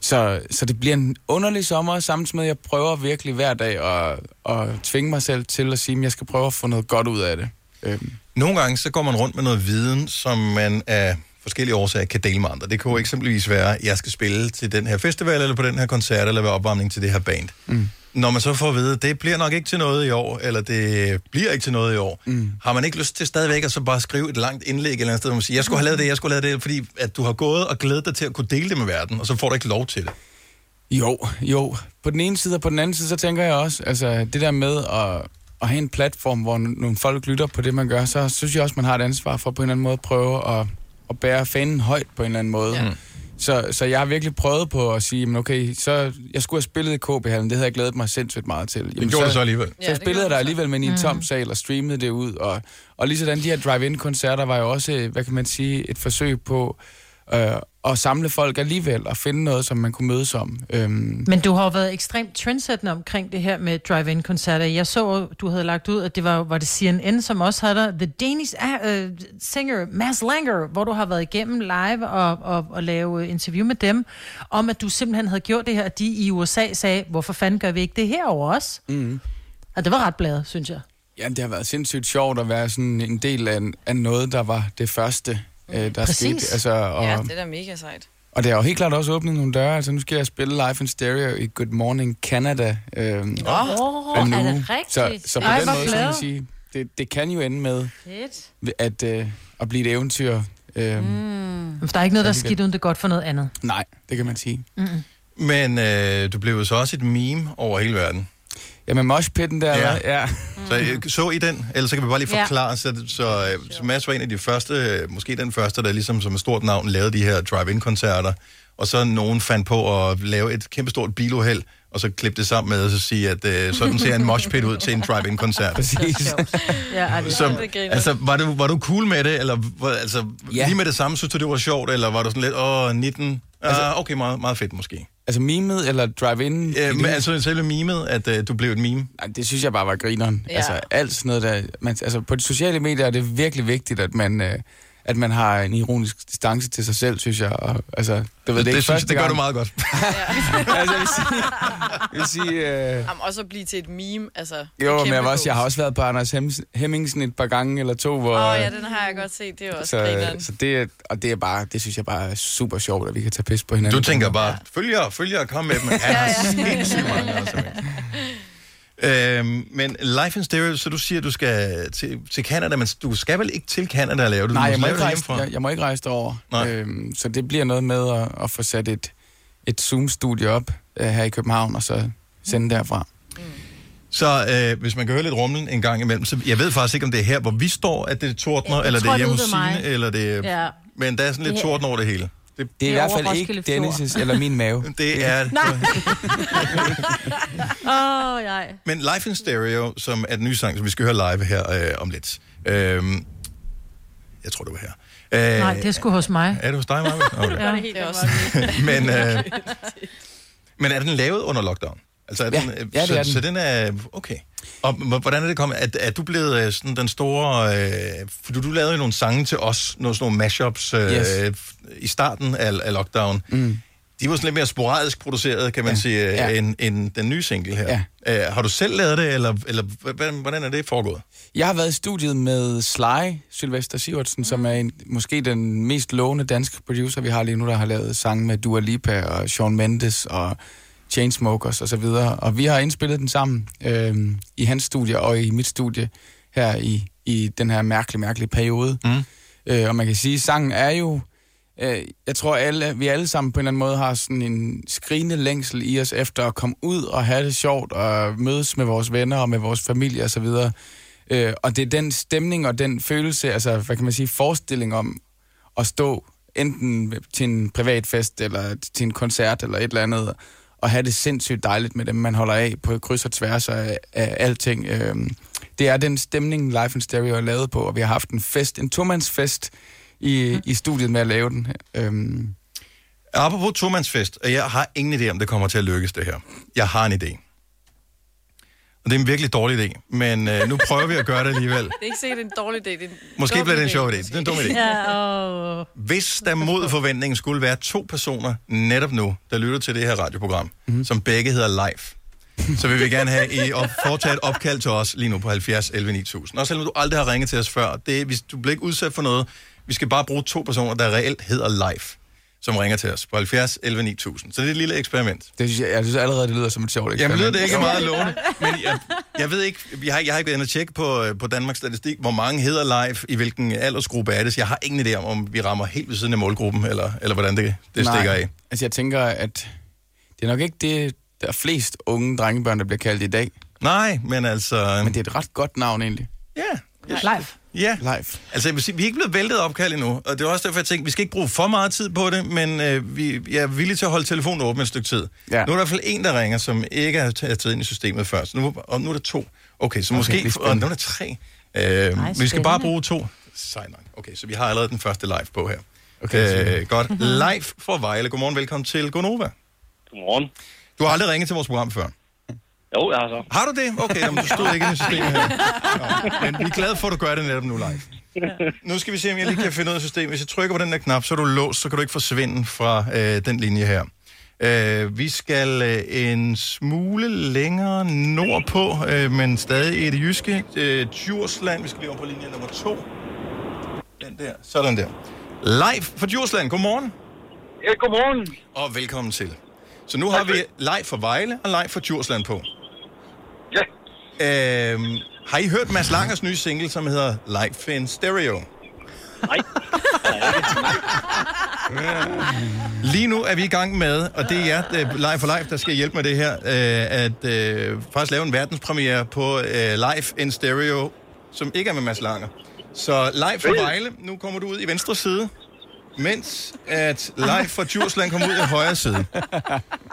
så, så det bliver en underlig sommer, samtidig med, at jeg prøver virkelig hver dag at, at tvinge mig selv til at sige, at jeg skal prøve at få noget godt ud af det. Øh, Nogle gange så går man rundt med noget viden, som man af forskellige årsager kan dele med andre. Det kan jo eksempelvis være, at jeg skal spille til den her festival, eller på den her koncert, eller være opvarmning til det her band. Mm. Når man så får at vide, at det bliver nok ikke til noget i år, eller det bliver ikke til noget i år, mm. har man ikke lyst til stadigvæk at så bare skrive et langt indlæg et eller andet sted, hvor man siger, jeg skulle have lavet det, jeg skulle have lavet det, fordi at du har gået og glædet dig til at kunne dele det med verden, og så får du ikke lov til det. Jo, jo. På den ene side og på den anden side, så tænker jeg også, altså det der med at, at have en platform, hvor nogle folk lytter på det, man gør, så synes jeg også, man har et ansvar for på en eller anden måde at prøve at, at bære fanen højt på en eller anden måde. Ja. Så, så jeg har virkelig prøvet på at sige, men okay, så jeg skulle have spillet i KB-hallen, det havde jeg glædet mig sindssygt meget til. Jamen, gjorde du så alligevel. Så jeg det spillede der så. alligevel, men i en Mm. tom sal og streamede det ud. Og, og lige sådan de her drive-in-koncerter var jo også, hvad kan man sige, et forsøg på øh, at samle folk alligevel og finde noget, som man kunne mødes om. Øhm, Men du har jo været ekstremt trendsættende omkring det her med drive-in-koncerter. Jeg så, du havde lagt ud, at det var, var det CNN, som også havde der, The Danish uh, singer Mads Langer, hvor du har været igennem live og, og, og lave øh, interview med dem, om at du simpelthen havde gjort det her, at de i USA sagde, hvorfor fanden gør vi ikke det her over os? mm. Og det var ret bladet, synes jeg. Ja, det har været sindssygt sjovt at være sådan en del af, af noget, der var det første, øh, der Præcis. skete. Altså, og, Ja, det er da mega sejt. og det har jo helt klart også åbnet nogle døre. Altså, nu skal jeg spille live in stereo i Good Morning Canada. Øh, Åh, er det rigtigt? Så, så på Ej, den måde, så kan man sige, det, det kan jo ende med Fedt. at, øh, at blive et eventyr. Øh, mm. Der er ikke noget, der er skidt, uden det er godt for noget andet. Nej, det kan man sige. Mm-mm. Men øh, du blev jo så også et meme over hele verden. Ja, med moshpitten der, Ja. eller? ja. Så, øh, så I den? Ellers så kan vi bare lige Ja. forklare, så, så, øh, så Mads var en af de første, øh, måske den første, der ligesom som et stort navn lavede de her drive-in-koncerter, og så nogen fandt på at lave et kæmpestort biluheld, og så klippe det sammen med, og så sige, at øh, sådan ser en moshpit ud til en drive-in-koncert. Præcis. Ja, det, Så, altså, var du, var du cool med det, eller altså, ja. lige med det samme, synes du, det var sjovt, eller var du sådan lidt, åh, 19, altså, uh, okay, meget, meget fedt måske. Altså memet eller drive-in? Ja, men altså selve memet, at øh, du blev et meme? Nej, det synes jeg bare var grineren. Ja. Altså alt sådan noget der... Man, altså på de sociale medier er det virkelig vigtigt, at man... Øh, at man har en ironisk distance til sig selv, synes jeg. Og, altså, det, ved, Det, det, er det, ikke synes, det gør gang. du meget godt. altså, jeg vil sige... Jeg vil sige øh, Jamen, også at blive til et meme, altså. jo, men jeg, var også, jeg har også været på Anders Hems- Hemmingsen et par gange eller to, hvor... Åh, oh, ja, den har jeg godt set. Det er også så, grineren. så det, er- og det er bare, det synes jeg bare er super sjovt, at vi kan tage pis på hinanden. Du tænker bare, følger, følger, kom med dem. Han har sindssygt mange altså. Øhm, men Life in Stereo, så du siger, at du skal til, til Canada, men du skal vel ikke til Canada og lave det? Du Nej, jeg må, ikke rejse, jeg, jeg må ikke rejse derover. Øhm, så det bliver noget med at, at få sat et, et Zoom-studie op øh, her i København, og så sende derfra. Så øh, hvis man kan høre lidt rumlen en gang imellem, så jeg ved faktisk ikke, om det er her, hvor vi står, at det tordner, Jeg eller det er det er hjemme hos. Signe, eller det er... Ja. Men der er sådan lidt torden over det hele. Det, Det er i Det er hvert fald ikke. Dennis' eller min mave. det er... Åh, oh, nej. Men Life in Stereo, som er den nye sang, som vi skal høre live her øh, om lidt. Øhm, jeg tror, det var her. Øh, Nej, det er sgu hos mig. Er det hos dig, Maja? Okay. Ja. Det er også men, øh, men er den lavet under lockdown? Altså er Ja, den, øh, ja, det så, er den. så den er... Okay. Og hvordan er det kommet? Er, er du blevet øh, sådan den store... Øh, for du, du lavede jo nogle sange til os, nogle, sådan nogle mashups øh, Yes. i starten af, af lockdown. Mm. de var sådan lidt mere sporadisk produceret, kan man ja. sige, ja. End, end den nye single her. Ja. Uh, har du selv lavet det, eller, eller hvordan, er det foregået? Jeg har været i studiet med Sly, Sylvester Sivertsen, mm. som er en, måske den mest lovende danske producer, vi har lige nu, der har lavet sange med Dua Lipa og Shawn Mendes og Chainsmokers og så videre. Og vi har indspillet den sammen øh, i hans studie og i mit studie her i, i den her mærkelige, mærkelige periode. Mm. Øh, og man kan sige, at sangen er jo... Øh, jeg tror, alle, vi alle sammen på en eller anden måde har sådan en skrigende længsel i os efter at komme ud og have det sjovt og mødes med vores venner og med vores familie osv. Og, øh, og det er den stemning og den følelse, altså hvad kan man sige, forestilling om at stå enten til en privat fest eller til en koncert eller et eller andet, og have det sindssygt dejligt med dem, man holder af på kryds og tværs af, af alting. Øhm, det er den stemning, Life in Stereo er lavet på, og vi har haft en fest, en tomandsfest i, i studiet med at lave den. Øhm, Apropos tomandsfest, og jeg har ingen idé, om det kommer til at lykkes, det her. Jeg har en idé. Og det er en virkelig dårlig idé, men øh, nu prøver vi at gøre det alligevel. Det er ikke sikkert, det er en dårlig idé. Det er en Måske bliver det en sjov idé. Det er en dum idé. Ja, og... Hvis der mod forventningen skulle være to personer netop nu, der lytter til det her radioprogram, Mhm. mm-hmm. som begge hedder Live, så vil vi gerne have I at foretage et opkald til os lige nu på 70 11 9000. Også selvom du aldrig har ringet til os før. Det, hvis du bliver ikke udsat for noget, vi skal bare bruge to personer, der reelt hedder Live, som ringer til os på 70 11 9000. Så det er et lille eksperiment. det synes jeg, jeg synes allerede, det lyder som et sjovt Jamen, eksperiment. lyder det ikke meget lovende. Men jeg, jeg ved ikke, jeg har, jeg har ikke været inde og tjekke på, øh, på Danmarks Statistik, hvor mange hedder live, i hvilken aldersgruppe er det. Så jeg har ingen idé om, om vi rammer helt ved siden af målgruppen, eller, eller hvordan det, det Nej. stikker af. Altså, jeg tænker, at det er nok ikke det, der er flest unge drengebørn, der bliver kaldt i dag. Nej, men altså... Men det er et ret godt navn, egentlig. Ja. Live. Ja. Live. Altså, jeg vil sige, vi er ikke blevet væltet opkald endnu, og det er også derfor, jeg tænkte, vi skal ikke bruge for meget tid på det, men øh, vi jeg er villige til at holde telefonen åben et stykke tid. Ja. Nu er der i hvert fald en, der ringer, som ikke er taget ind i systemet før, så nu, og nu er der to. Okay, så Okay, måske... og nu er der tre. Øh, Ej, vi skal bare bruge to. Sej nok. Okay, så vi har allerede den første live på her. Okay, øh, godt. Live fra Vejle. Godmorgen, velkommen til Gonova. Godmorgen. Du har aldrig ringet til vores program før. Jo, jeg har så. Har du det? Okay, jamen, du stod ikke i systemet her. Nå, men vi er glade for, at du gør det netop nu live. Nu skal vi se, om jeg lige kan finde ud af systemet. Hvis jeg trykker på den der knap, så er du låst, så kan du ikke forsvinde fra øh, den linje her. Øh, vi skal øh, en smule længere nordpå, øh, men stadig i det jyske. Øh, Djursland, vi skal lige over på linje nummer to. Den der, sådan der. Live fra Djursland, godmorgen. Ja, godmorgen. Og velkommen til. Så nu har vi live fra Vejle og live fra Djursland på. Ja. Øhm, har I hørt Mads Langers nye single, som hedder Live in Stereo? Nej. Lige nu er vi i gang med, og det er jer, Live for Live, der skal hjælpe med det her, øh, at øh, faktisk lave en verdenspremiere på øh, Live in Stereo, som ikke er med Mads Langer. Så live fra Vejle, nu kommer du ud i venstre side, mens at live fra Djursland kommer ud i højre side.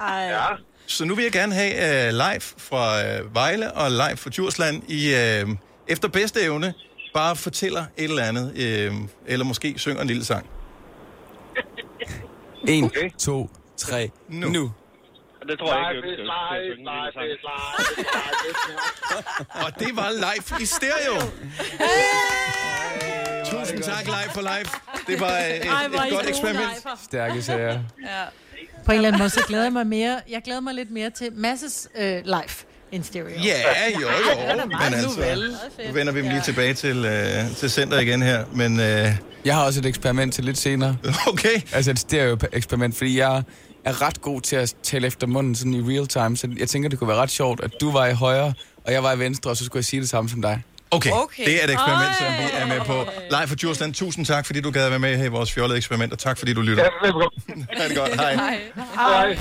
Ja. Så nu vil jeg gerne have uh, live fra uh, Vejle og live fra Djursland i uh, efter bedste evne bare fortæller et eller andet, uh, eller måske synger en lille sang. En, okay. to, tre, nu. nu. Det tror jeg ikke, Og det var live i stereo. Tusind tak live for live. Det var et, I et godt eksperiment. Stærke sager. Ja. På en eller anden måde, så glæder jeg mig mere. Jeg glæder mig lidt mere til Masses øh, live in stereo. Ja, jo, jo. Men altså, nu vender vi dem lige tilbage til, uh, til center igen her. Men uh, Jeg har også et eksperiment til lidt senere. Okay. Altså et stereo-eksperiment, fordi jeg er ret god til at tale efter munden sådan i real time, så jeg tænker, det kunne være ret sjovt, at du var i højre, og jeg var i venstre, og så skulle jeg sige det samme som dig. Okay, okay. det er et eksperiment, som vi er med på. Live for Djursland, tusind tak, fordi du gad være med her i vores fjollede eksperiment, og tak, fordi du lytter. Ja, velbekomme. Ha' det godt, hej. Hej.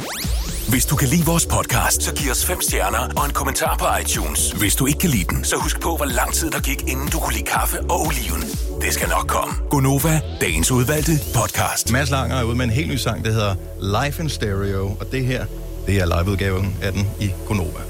Hvis du kan lide vores podcast, så giv os fem stjerner og en kommentar på iTunes. Hvis du ikke kan lide den, så husk på, hvor lang tid der gik, inden du kunne lide kaffe og oliven. Det skal nok komme. Gonova, dagens udvalgte podcast. Mads Langer er ude med en helt ny sang, der hedder Life in Stereo, og det her, det er liveudgaven af den i Gonova.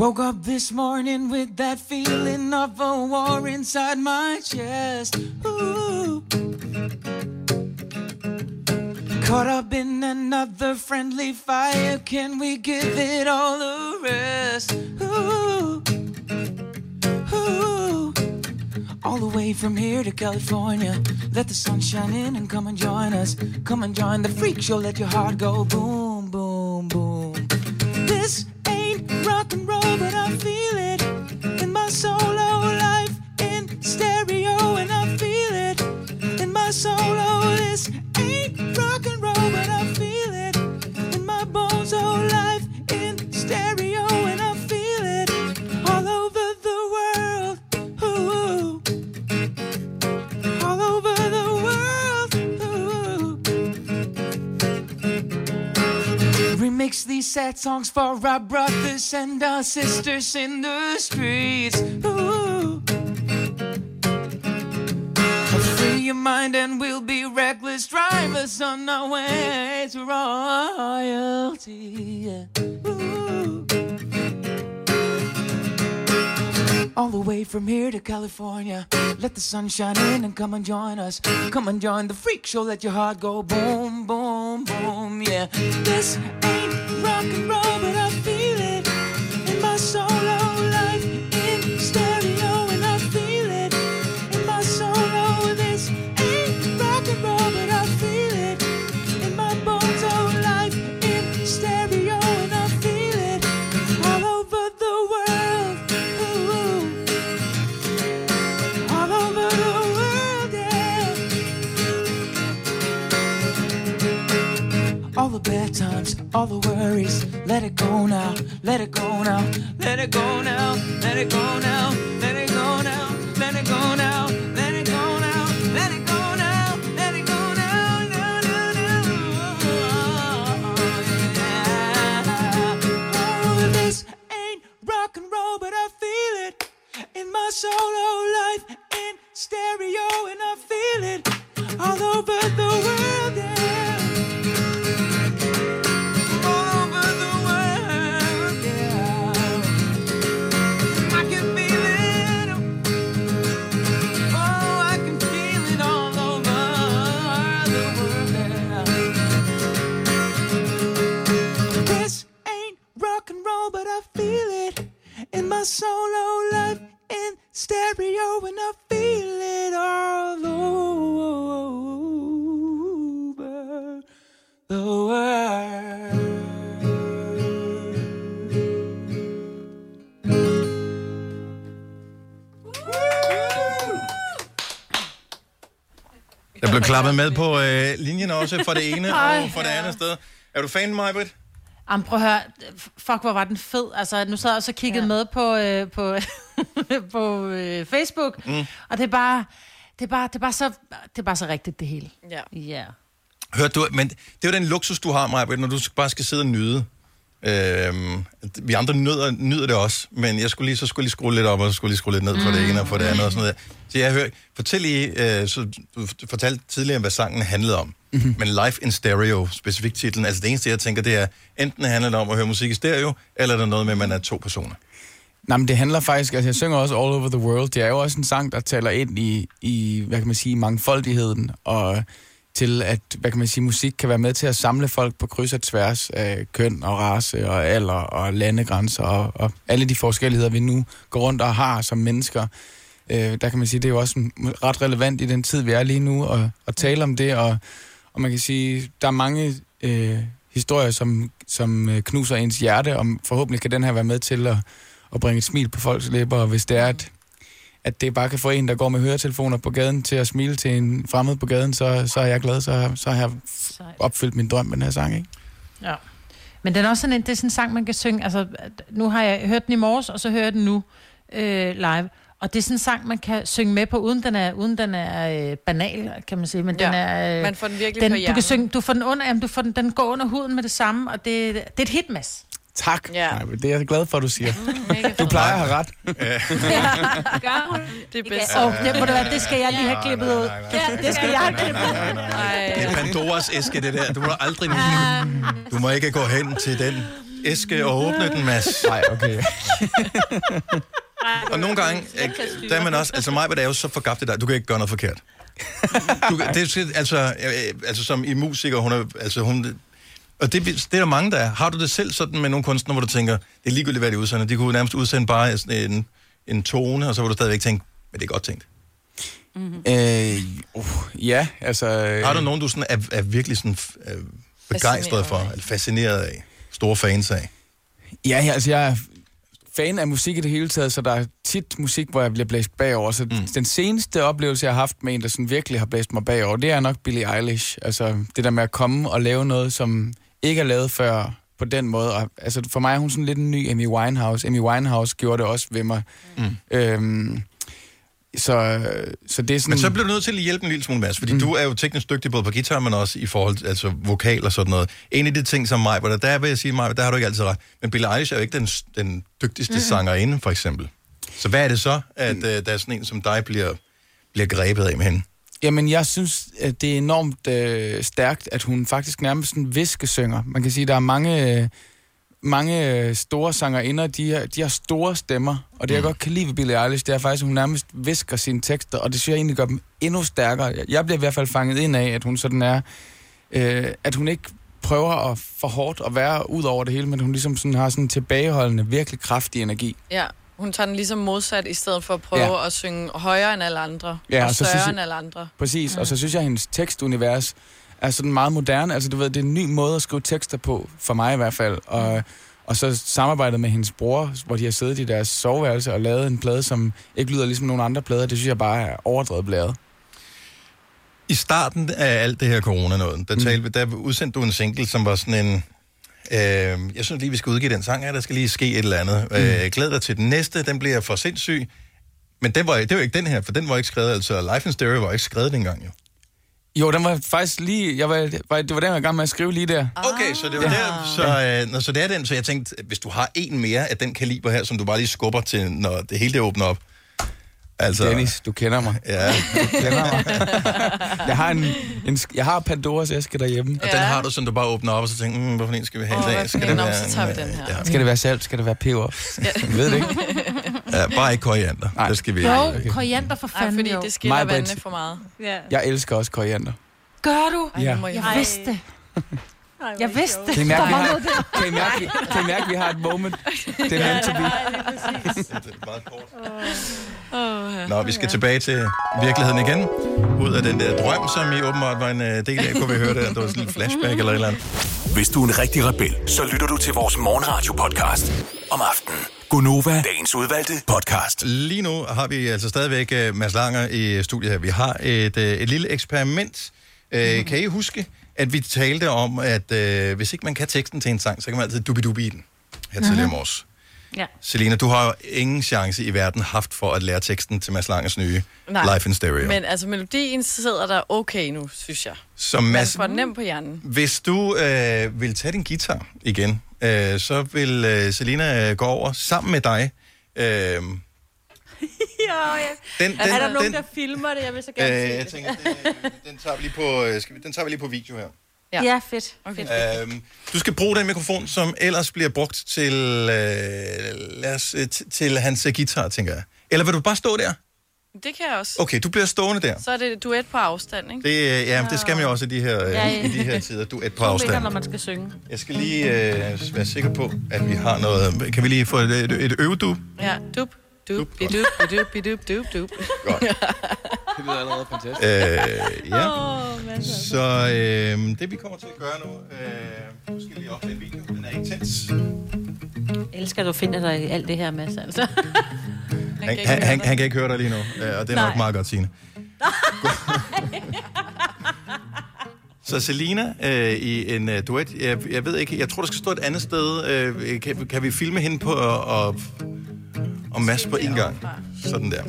Woke up this morning with that feeling of a war inside my chest. Ooh. Caught up in another friendly fire. Can we give it all a rest? Ooh. Ooh. All the way from here to California. Let the sun shine in and come and join us. Come and join the freak show. Let your heart go boom, boom, boom. This rock and roll, but I feel it in my solo oh, life in stereo, and I feel it in my solo. Oh, this ain't rock Remix these sad songs for our brothers and our sisters in the streets. Ooh. Free your mind and we'll be reckless drivers on our way to royalty. Yeah. Ooh. All the way from here to California. Let the sun shine in and come and join us. Come and join the freak show. Let your heart go boom, boom, boom. Yeah. This ain't rock and roll, but I feel it in my solo klappet med på øh, linjen også fra det ene Ej. og fra det andet sted. Er du fan, Majbrit? Jamen, prøv at høre. Fuck, hvor var den fed. Altså, nu sad jeg også og kiggede ja. med på, øh, på, på øh, Facebook, Mm. og det er bare... Det er, bare, det, er bare så, det er bare så rigtigt, det hele. Ja. Ja. Hørte du, men det er jo den luksus, du har, Maja, når du bare skal sidde og nyde. Øhm, vi andre nyder, nyder det også, men jeg skulle lige, så skulle lige skrue lidt op, og så skulle lige skrue lidt ned for det ene og for det andet og sådan noget. Så jeg hører, fortæl lige, øh, så du fortalte tidligere, hvad sangen handlede om, mm-hmm. men Life in Stereo, specifikt titlen, altså det eneste, jeg tænker, det er, enten handler det om at høre musik i stereo, eller er der noget med, at man er to personer. Nej, men det handler faktisk, altså jeg synger også All Over the World. Det er jo også en sang, der taler ind i, i hvad kan man sige, mangfoldigheden, og til at, hvad kan man sige, musik kan være med til at samle folk på kryds og tværs af køn og race og alder og landegrænser og, og alle de forskelligheder, vi nu går rundt og har som mennesker. Øh, der kan man sige, det er jo også ret relevant i den tid, vi er lige nu, at, at tale om det, og, og man kan sige, der er mange øh, historier, som, som øh, knuser ens hjerte, og forhåbentlig kan den her være med til at, at bringe et smil på folks læber, og hvis det er, at, at det bare kan få en, der går med høretelefoner på gaden, til at smile til en fremmed på gaden, så, så er jeg glad, så, så har jeg opfyldt min drøm med den her sang, ikke? Ja. Men den er også sådan en, det er sådan en sang, man kan synge. Altså, nu har jeg hørt den i morges, og så hører jeg den nu øh, live. Og det er sådan en sang, man kan synge med på, uden den er, uden den er øh, banal, kan man sige. Men Ja, den er, øh, man får den virkelig den, på du kan hjernen. synge, du får den under, jamen, du får den, den går under huden med det samme, og det, det er et hit, Mads. Tak. Ja. Nej, det er jeg glad for, at du siger. Du plejer at have ret. Gør hun? Det er bedst. Og det, må det, være, det skal jeg lige have klippet ud. Ja, det skal jeg have klippet ud. Det er Pandoras æske, det der. Du må aldrig... Du må ikke gå hen til den æske og åbne den, Mads. Nej, okay. Og nogle gange, øh, der er man også... Altså mig, er jo så forgabt dig. Du kan ikke gøre noget forkert. Du, det, er- altså, øh, altså som i musiker, hun er... Altså, hun, og det, det er der mange, der er. Har du det selv sådan med nogle kunstnere, hvor du tænker, det er ligegyldigt, hvad de udsender. De kunne nærmest udsende bare sådan en, en tone, og så vil du stadigvæk tænke, men det er godt tænkt. Mm-hmm. Øh, uh, ja, altså... Har du nogen, du sådan er, er virkelig sådan, øh, begejstret for, eller fascineret af? Store fans af? Ja, ja, altså jeg er fan af musik i det hele taget, så der er tit musik, hvor jeg bliver blæst bagover. Så mm. den seneste oplevelse, jeg har haft med en, der sådan virkelig har blæst mig bagover, det er nok Billie Eilish. Altså det der med at komme og lave noget, som ikke er lavet før på den måde. Og, altså for mig er hun sådan lidt en ny Amy Winehouse. Amy Winehouse gjorde det også ved mig. Mm. Øhm, så, så det er sådan... Men så bliver du nødt til at hjælpe en lille smule, Mads, fordi mm. du er jo teknisk dygtig både på guitar, men også i forhold til altså, vokal og sådan noget. En af de ting, som mig, der, der vil jeg sige, mig, der har du ikke altid ret. Men Billie Eilish er jo ikke den, den dygtigste mm. sangerinde, for eksempel. Så hvad er det så, at mm. uh, der er sådan en som dig bliver, bliver grebet af med hende? Jamen, jeg synes, at det er enormt øh, stærkt, at hun faktisk nærmest en viskesynger. Man kan sige, der er mange, øh, mange øh, store sangerinder, de har, de har store stemmer. Og det, jeg godt kan lide ved Billie Eilish, det er faktisk, at hun nærmest visker sine tekster, og det synes jeg egentlig gør dem endnu stærkere. Jeg- bliver i hvert fald fanget ind af, at hun sådan er, øh, at hun ikke prøver at for hårdt at være ud over det hele, men hun ligesom sådan har sådan en tilbageholdende, virkelig kraftig energi. Ja, hun tager den ligesom modsat, i stedet for at prøve Ja. ja. at synge højere end alle andre, Ja, og og så større synes jeg- end alle andre. Præcis, mm. og så synes jeg, at hendes tekstunivers er sådan meget moderne. Altså, du ved, det er en ny måde at skrive tekster på, for mig i hvert fald. Og, og så samarbejdet med hendes bror, hvor de har siddet i deres soveværelse og lavet en plade, som ikke lyder ligesom nogle andre plader. Det synes jeg bare er overdrevet blæret. I starten af alt det her corona-noget, der, talte, der udsendte du en single, som var sådan en... Øh, jeg synes lige, vi skal udgive den sang her, der skal lige ske et eller andet. Mm. Øh, glæd dig til den næste, den bliver for sindssyg. Men den var, det var ikke den her, for den var ikke skrevet, altså Life in Stereo var ikke skrevet dengang jo. Jo, den var faktisk lige... Jeg var, var, det var den, jeg var i gang med at skrive lige der. Okay, så det var der, så, øh, nå, så det er den, så jeg tænkte, hvis du har en mere af den kaliber her, som du bare lige skubber til, når det hele det åbner op. Altså, Dennis, du kender mig. Ja. Du kender mig. jeg har, en, en, jeg har Pandoras æske derhjemme. Og den har du, som du bare åbner op, og så tænker, mm, hvorfor en skal vi have Åh, i dag? Skal det være, så tager vi den her. Ja. Skal det være salt? Skal det være peber? Jeg ved det ikke. Ja, bare ikke koriander. Nej. Det skal vi Jo, ikke. koriander for fanden fordi jo. det skiller Mig, vandene for meget. Ja. Jeg elsker også koriander. Gør du? Ja. Jeg have- vidste det. Jeg vidste det. Kan I mærke, vi har, kan I mærke, kan I mærke, vi har et moment? Det er meant to be. meget kort. Nå, vi skal tilbage til virkeligheden igen. Ud af den der drøm, som I åbenbart var en øh, del af. Kunne vi høre det? Det var sådan en flashback eller et eller andet. Hvis du er en rigtig rebel, så lytter du til vores morgenradio-podcast om aftenen. Gunova, dagens udvalgte podcast. Lige nu har vi altså stadigvæk uh, Mads Langer i studiet her. Vi har et, uh, et lille eksperiment. Uh, kan I huske, at vi talte om, at uh, hvis ikke man kan teksten til en sang, så kan man altid dubi-dubi i den her tidligere i morges. Ja. Selina, du har jo ingen chance i verden haft for at lære teksten til Mads Langers nye Nej. Life in Stereo. Men altså, melodien sidder der okay nu, synes jeg. Så Man Mads, får den nemt på hjernen. hvis du øh, vil tage din guitar igen, øh, så vil øh, Selina øh, gå over sammen med dig. Øh, ja, ja. Den- er den- der nogen, den- der filmer det? Jeg vil så øh, gerne se jeg det. tænker, den, den, tager vi lige på, øh, skal vi, den tager vi lige på video her. Ja, ja fedt. Okay. fedt. Øhm, du skal bruge den mikrofon, som ellers bliver brugt til, øh, lad os, øh, til hans øh, guitar, tænker jeg. Eller vil du bare stå der? Det kan jeg også. Okay, du bliver stående der. Så er det duet på afstand, ikke? Det, øh, ja, det skal man jo også i de her, øh, Ja, ja. i de her tider. Du er et på afstand. når man skal synge. Jeg skal lige øh, være sikker på, at vi har noget... Kan vi lige få et, et, et øvedub? Ja, dup, dup, bidup, bidup, bidup, dup, dup. Godt. Det lyder allerede fantastisk. Øh, ja. Så? Så øh, det vi kommer til at gøre nu... Øh, nu skal vi lige optage en video. Den er intens. Jeg elsker, at du finder dig i alt det her, Mads. Altså. Han, han, han, han kan ikke høre dig lige nu, øh, og det er nok Nej. meget godt, Signe. Så Selina øh, i en øh, duet, jeg, jeg ved ikke, jeg tror, der skal stå et andet sted. Øh, kan, kan vi filme hende på og, og, og Mads på en gang? Sådan der.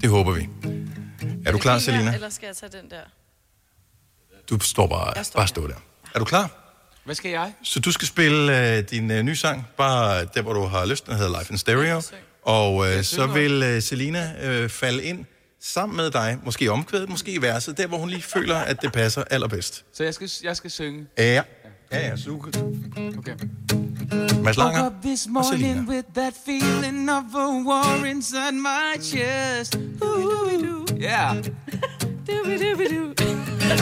Det håber vi. Er du klar, Selina? Eller skal jeg tage den der? Du står bare, bare stå der. Er du klar? Hvad skal jeg? Så du skal spille øh, din øh, nye sang, bare der, hvor du har lyst. Den hedder Life in Stereo. Og øh, så vil øh, Selina øh, falde ind sammen med dig, måske i omkvædet, måske i verset, der hvor hun lige føler, at det passer allerbedst. Så jeg skal, jeg skal synge? Ja, ja, ja, så du kan... Okay. Mads Woke Langer up this morning with that feeling of a war inside my chest. Ooh, yeah.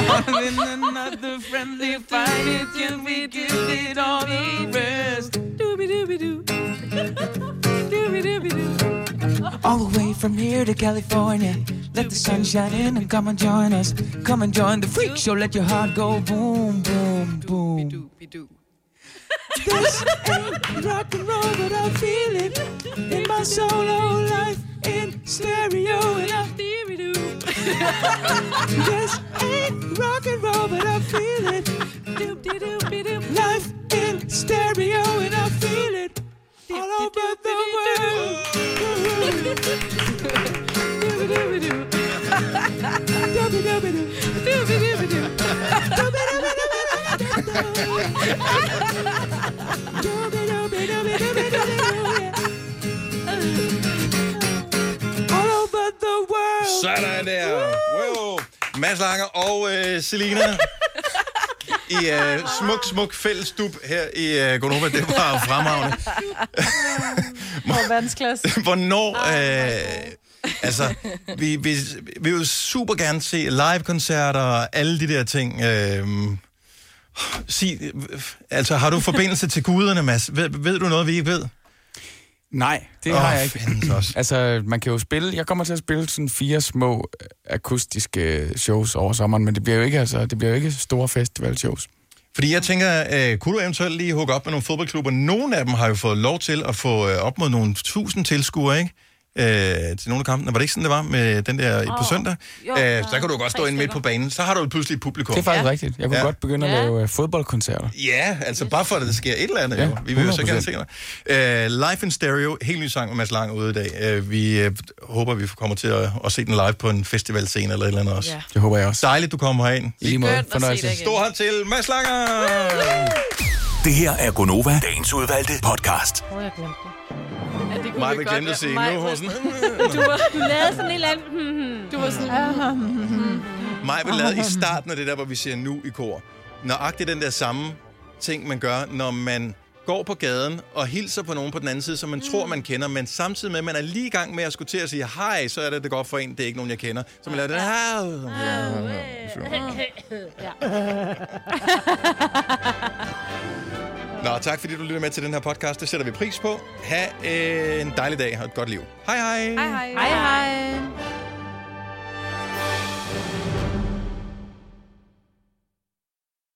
Having another friendly fight, it can we give it all the rest? Dooby dooby doo. Dooby dooby doo. All the way from here to California, Let the sun shine in and come and join us. Come and join the freak show. Let your heart go boom, boom, boom. This ain't rock and roll, but I feel it. In my solo life in stereo and I feel it. This ain't rock and roll, but I feel it. Life in stereo and I feel it. All over the All Mads Langer og øh, Selina i øh, smuk, smuk fælles dub her i øh, Gonova. Det var fremragende. Og verdensklasse. Hvornår... Øh, altså, vi, vi, vi vil super gerne se live-koncerter og alle de der ting. Øh, sig, altså, har du forbindelse til guderne, Mads? Ved, ved du noget, vi ikke ved? Nej, det Åh, har jeg ikke. også. altså, man kan jo spille... Jeg kommer til at spille sådan fire små øh, akustiske shows over sommeren, men det bliver jo ikke, altså, det bliver jo ikke store festivalshows. Fordi jeg tænker, øh, kunne du eventuelt lige hugge op med nogle fodboldklubber? Nogle af dem har jo fået lov til at få øh, op mod nogle tusind tilskuere, ikke? Øh, til nogle af kampene. Var det ikke sådan, det var med den der oh, på søndag? jo, øh, så kan du godt stå inde midt på banen. Så har du pludselig et publikum. Det er faktisk ja. rigtigt. Jeg kunne ja. godt begynde at Ja. lave øh, fodboldkoncerter. Ja, altså bare for, at der sker et eller andet. Ja, Ja, jo. Vi vil jo så 100%. gerne se dig. Uh, live in Stereo, helt ny sang med Mads Lang ude i dag. Uh, vi uh, håber, vi kommer til at, at se den live på en festivalscene eller et eller andet også. Ja. Det håber jeg også. Dejligt, du kommer herind. I lige måde. Fornøjelse. Stor hånd til Mads Langer! Det her er Gonova, dagens udvalgte podcast. Åh, jeg glemte det. Ja, det kunne Mig vi glemme at se. Nu er sådan... Du, du lavede sådan en eller anden... Du var sådan... Mig vil lade i starten af det der, hvor vi siger nu i kor. Nøjagtigt den der samme ting, man gør, når man går på gaden og hilser på nogen på den anden side, som man mm. tror, man kender, men samtidig med, at man er lige i gang med at skulle til at sige hej, så er det det godt for en, det er ikke nogen, jeg kender. Så man laver den her... Nå, tak fordi du lytter med til den her podcast. Det sætter vi pris på. Ha' en dejlig dag og et godt liv. Hej hej. Hej hej. hej, hej.